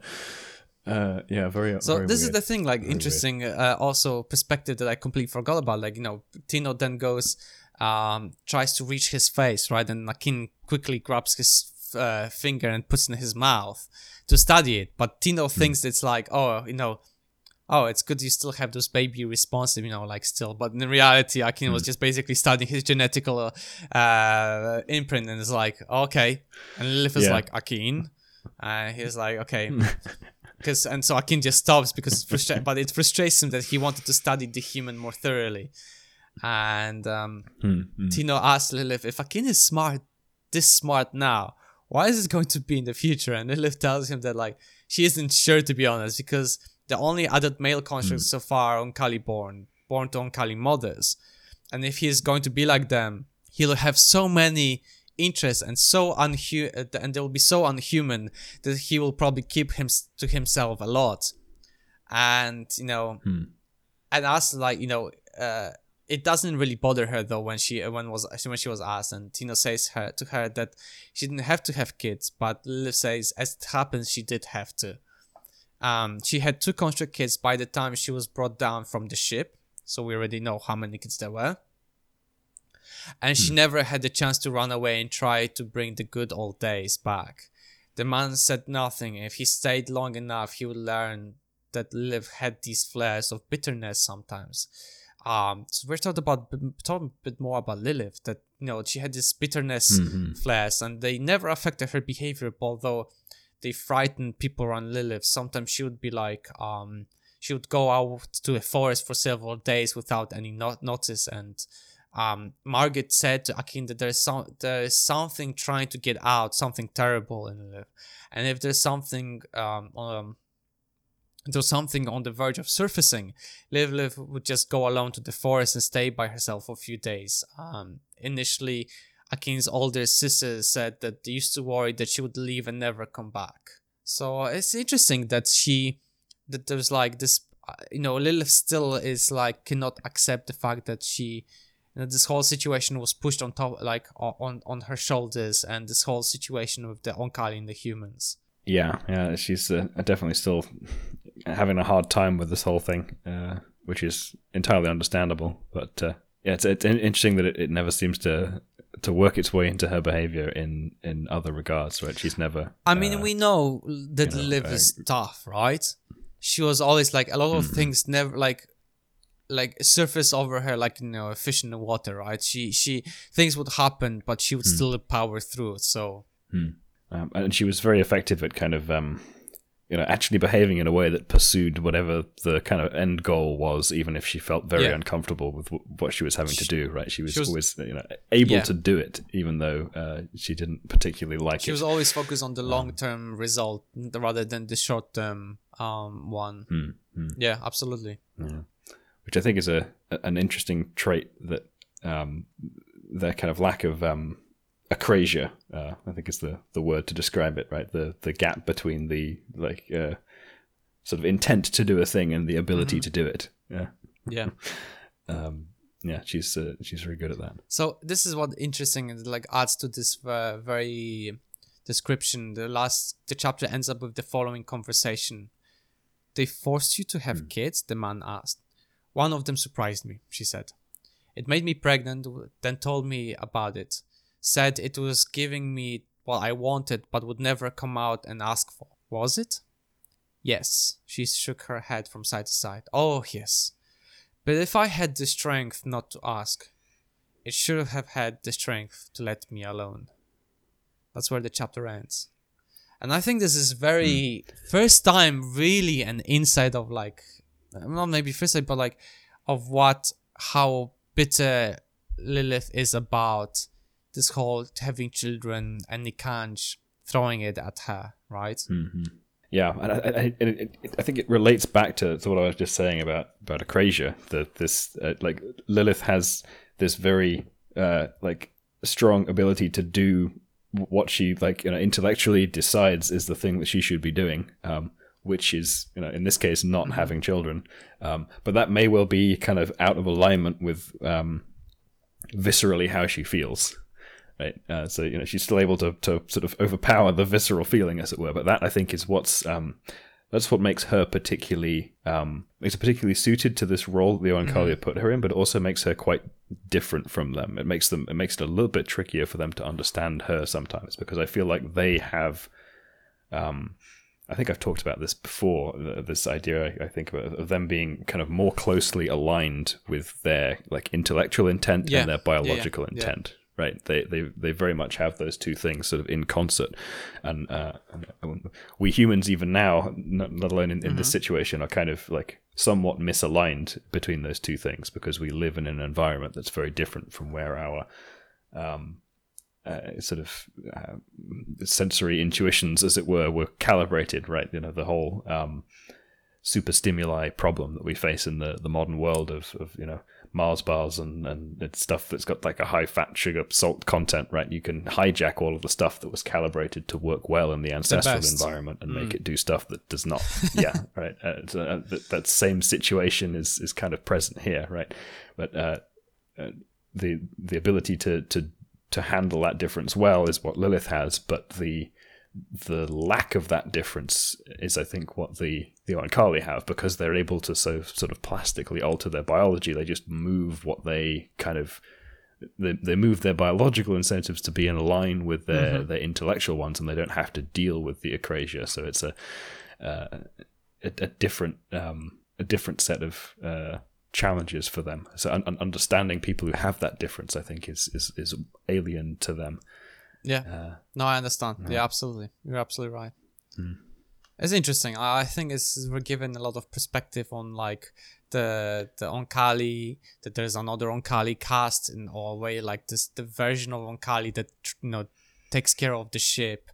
uh, yeah, very. So very this is the thing, like Very interesting, uh, also perspective that I completely forgot about. Like you know, Tino then goes, um, tries to reach his face, right, and Akin quickly grabs his uh, finger and puts it in his mouth to study it. But Tino Hmm. thinks it's like, oh, you know, oh, it's good you still have those baby responsive, you know, like still. But in reality, Akin Hmm. was just basically studying his genetical uh, imprint, and it's like, okay, and Lilith is Yeah. like Akin, and he's like, okay because and so Akin just stops because frustra- but it frustrates him that he wanted to study the human more thoroughly. And um, Hmm, hmm. Tino asks Lilith if Akin is smart, this smart now, why is it going to be in the future? And Lilith tells him that like she isn't sure to be honest because the only adult male constructs so far on Oankali born, born to Oankali mothers, and if he's going to be like them, he'll have so many interests and so unhu and they will be so unhuman that he will probably keep him to himself a lot. And you know Hmm. and asked like you know uh it doesn't really bother her though when she when was when she was asked and Tino says her to her that she didn't have to have kids but Lilith says as it happens she did have to um she had two construct kids by the time she was brought down from the ship so we already know how many kids there were and she never had the chance to run away and try to bring the good old days back. The man said nothing. If he stayed long enough, he would learn that Liv had these flares of bitterness sometimes. Um, so we're talking about talking a bit more about Lilith. That you know she had this bitterness flares, and they never affected her behavior. Although they frightened people around Lilith. Sometimes she would be like, um, she would go out to a forest for several days without any not- notice and um, Margaret said to Akin that there's some there is something trying to get out, something terrible in Liv, and if there's something um, um there's something on the verge of surfacing, Liv would just go alone to the forest and stay by herself for a few days. Um, initially, Akin's older sister said that they used to worry that she would leave and never come back. So it's interesting that she that there's like this uh, you know Lilith still is like cannot accept the fact that she you know, this whole situation was pushed on top like on on her shoulders and this whole situation with the Oankali and the humans Yeah, yeah, she's uh, definitely still having a hard time with this whole thing, uh, which is entirely understandable. But uh, yeah, it's, it's interesting that it, it never seems to to work its way into her behavior in in other regards. Right, she's never. I mean uh, we know that you know, Liv uh, is tough right she was always like a lot of things never like like surface over her like you know a fish in the water right she she things would happen but she would still power through so um, and she was very effective at kind of um, you know actually behaving in a way that pursued whatever the kind of end goal was, even if she felt very Yeah. uncomfortable with w- what she was having to do. Right, she was, she was- always you know able Yeah. to do it, even though uh, she didn't particularly like she it. She was always focused on the long term result rather than the short term um one Hmm, hmm. yeah absolutely Yeah. Which I think is a an interesting trait that um, their kind of lack of um, acrasia, uh, I think is the, the word to describe it, right? The the gap between the like uh, sort of intent to do a thing and the ability to do it. Yeah, Yeah. um, yeah, she's uh, she's very good at that. So this is what interesting and like adds to this uh, very description. The last the chapter ends up with the following conversation. They forced you to have kids? The man asked. One of them surprised me, she said. It made me pregnant, then told me about it. Said it was giving me what I wanted but would never come out and ask for. Was it? Yes. She shook her head from side to side. Oh, yes. But if I had the strength not to ask, it should have had the strength to let me alone. That's where the chapter ends. And I think this is very hmm. first time really an insight of like not maybe first time, but like of what how bitter Lilith is about this whole having children and Nikanj throwing it at her, right? Yeah, and I, I, it, I think it relates back to, to what I was just saying about about Acrasia. That this uh, like Lilith has this very uh, like strong ability to do what she like you know intellectually decides is the thing that she should be doing, um, which is you know in this case not having children. Um, but that may well be kind of out of alignment with um, viscerally how she feels right? Uh, so you know she's still able to to sort of overpower the visceral feeling, as it were. But that I think is what's um, that's what makes her particularly um, makes her particularly suited to this role that the Oankali put her in, but also makes her quite different from them. It makes them it makes it a little bit trickier for them to understand her sometimes because I feel like they have. Um, I think I've talked about this before. This idea I think of them being kind of more closely aligned with their like intellectual intent Yeah. and their Yeah, yeah. biological Yeah. intent. Right, they, they they very much have those two things sort of in concert, and uh, we humans even now, let alone in, in this situation, are kind of like somewhat misaligned between those two things because we live in an environment that's very different from where our um, uh, sort of uh, sensory intuitions, as it were, were calibrated. Right, you know the whole um, super stimuli problem that we face in the, the modern world of, of you know Mars bars and and it's stuff that's got like a high fat sugar salt content. Right, you can hijack all of the stuff that was calibrated to work well in the ancestral best. environment and make it do stuff that does not. yeah, right. Uh, so, uh, that, that same situation is is kind of present here, right? But uh, uh, the the ability to to to handle that difference well is what Lilith has, but the the lack of that difference is, I think, what the the Oankali have because they're able to so sort of plastically alter their biology. They just move what they kind of they, they move their biological incentives to be in line with their their intellectual ones, and they don't have to deal with the acrasia. So it's a uh, a, a different um, a different set of uh, challenges for them. So un- understanding people who have that difference, I think, is is, is alien to them. Yeah. Uh, No, I understand. Yeah, absolutely. You're absolutely right. Hmm. It's interesting. I think it's we're given a lot of perspective on like the the Oankali that there's another Oankali cast in a way like this the version of Oankali that you know takes care of the ship.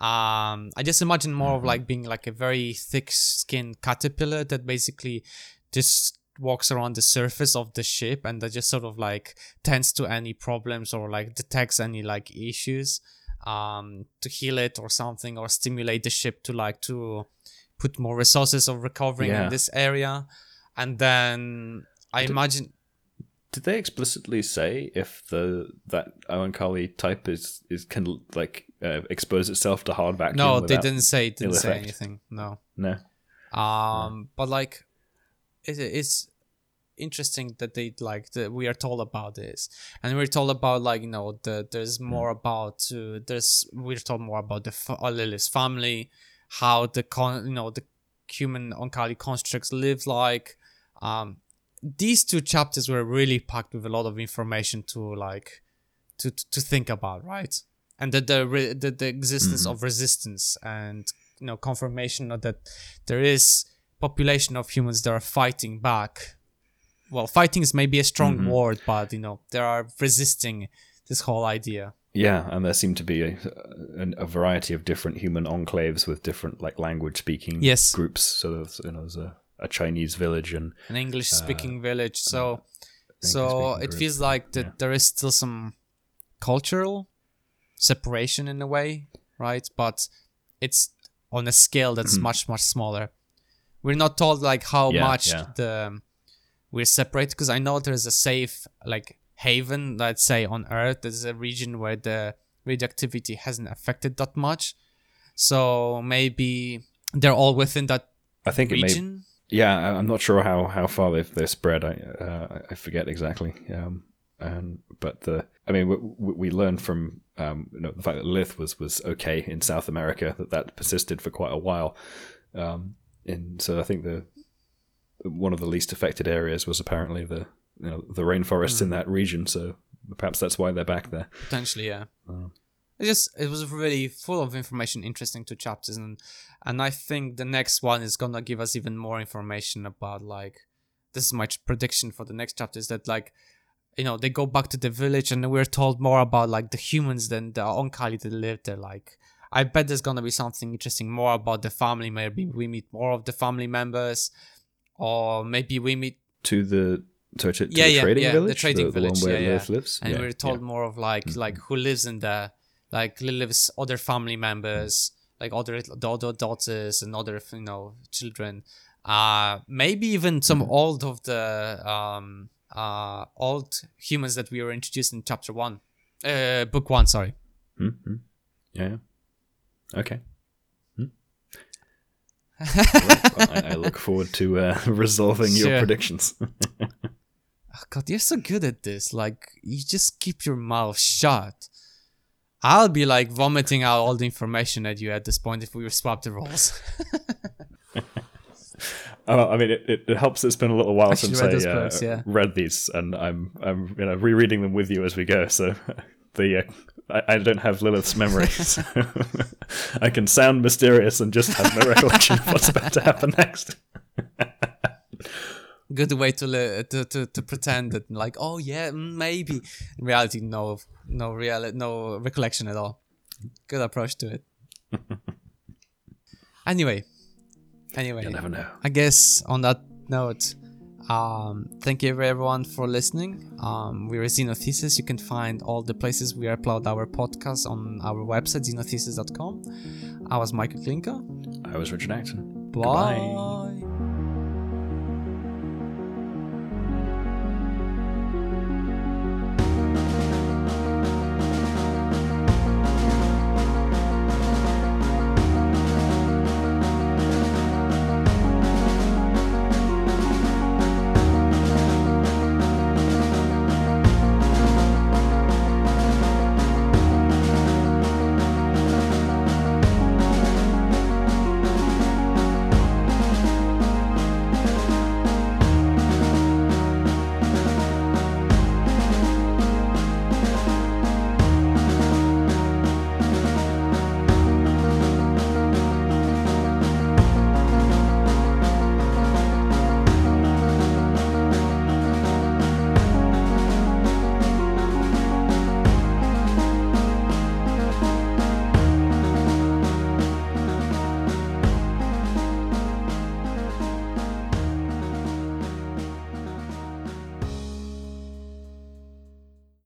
Um, I just imagine more of like being like a very thick-skinned caterpillar that basically just walks around the surface of the ship and that just sort of like tends to any problems or like detects any like issues um to heal it or something or stimulate the ship to like to put more resources of recovering Yeah. in this area and then i imagine Did they explicitly say if the that Oankali type is is can like uh, expose itself to hard vacuum? no they didn't say didn't say effect? anything no No. um but like it, it's interesting that they like that we are told about this. And we're told about like you know the there's more about uh, there's we're told more about the fa- uh, Lilith's family how the con you know the human Oankali constructs live like um these two chapters were really packed with a lot of information to like to to think about right? And that the re- the, the existence of resistance and you know confirmation that there is population of humans that are fighting back. Well fighting is maybe a strong mm-hmm. word but you know they are resisting this whole idea. Yeah, and there seem to be a, a, variety of different human enclaves with different like language speaking Yes. groups. So there's, you know, there's a, a Chinese village and an english speaking uh, village. so so it group, feels like that there is still some cultural separation in a way right? But it's on a scale that's mm-hmm. much much smaller we're not told like how Yeah, much yeah. the we're separated because I know there's a safe like haven, let's say on Earth. There's a region where the radioactivity hasn't affected that much, so maybe they're all within that I think it may. region. Yeah, I'm not sure how, how far they've they're spread. I uh, I forget exactly. Um, and but the I mean we, we we learned from um you know the fact that Lith was was okay in South America that that persisted for quite a while. Um, and so I think the one of the least affected areas was apparently the you know the rainforests in hmm. that region. So perhaps that's why they're back there. potentially yeah Oh. it just it was really full of information interesting two chapters and and i think the next one is gonna give us even more information about like this is my prediction for the next chapter is that like you know they go back to the village and we're told more about like the humans than the Oankali that live there like i bet there's gonna be something interesting more about the family maybe we meet more of the family members or maybe we meet To the to, to Yeah, the yeah, trading yeah, the village, trading the, village, the one where yeah, yeah. Lives, and Yeah, we're told yeah. Mm-hmm. more of like like who lives in there like Lilith's other family members like other the other daughters and other you know children uh maybe even some Mm-hmm. old of the um uh old humans that we were introduced in chapter one uh book one sorry Mm-hmm. Yeah. Okay. Hmm. Well, I, I look forward to uh, resolving your predictions. oh, god you're so good at this like you just keep your mouth shut I'll be like vomiting out all the information at you at this point if we swap the roles. Uh, I mean, it, it, it helps. It's been a little while Actually since read I uh, books, yeah. read these, and I'm I'm you know rereading them with you as we go. So the uh, I, I don't have Lilith's memory, so I can sound mysterious and just have no recollection of what's about to happen next. good way to, li- to to to pretend that like oh yeah mm, maybe. In reality no no real no recollection at all. Good approach to it. Anyway. Anyway. You never know. i guess on that note um thank you everyone for listening. Um we're xenothesis. You can find all the places we upload our podcast on our website xenothesis.com i was michael klinker I was Richard Acton. bye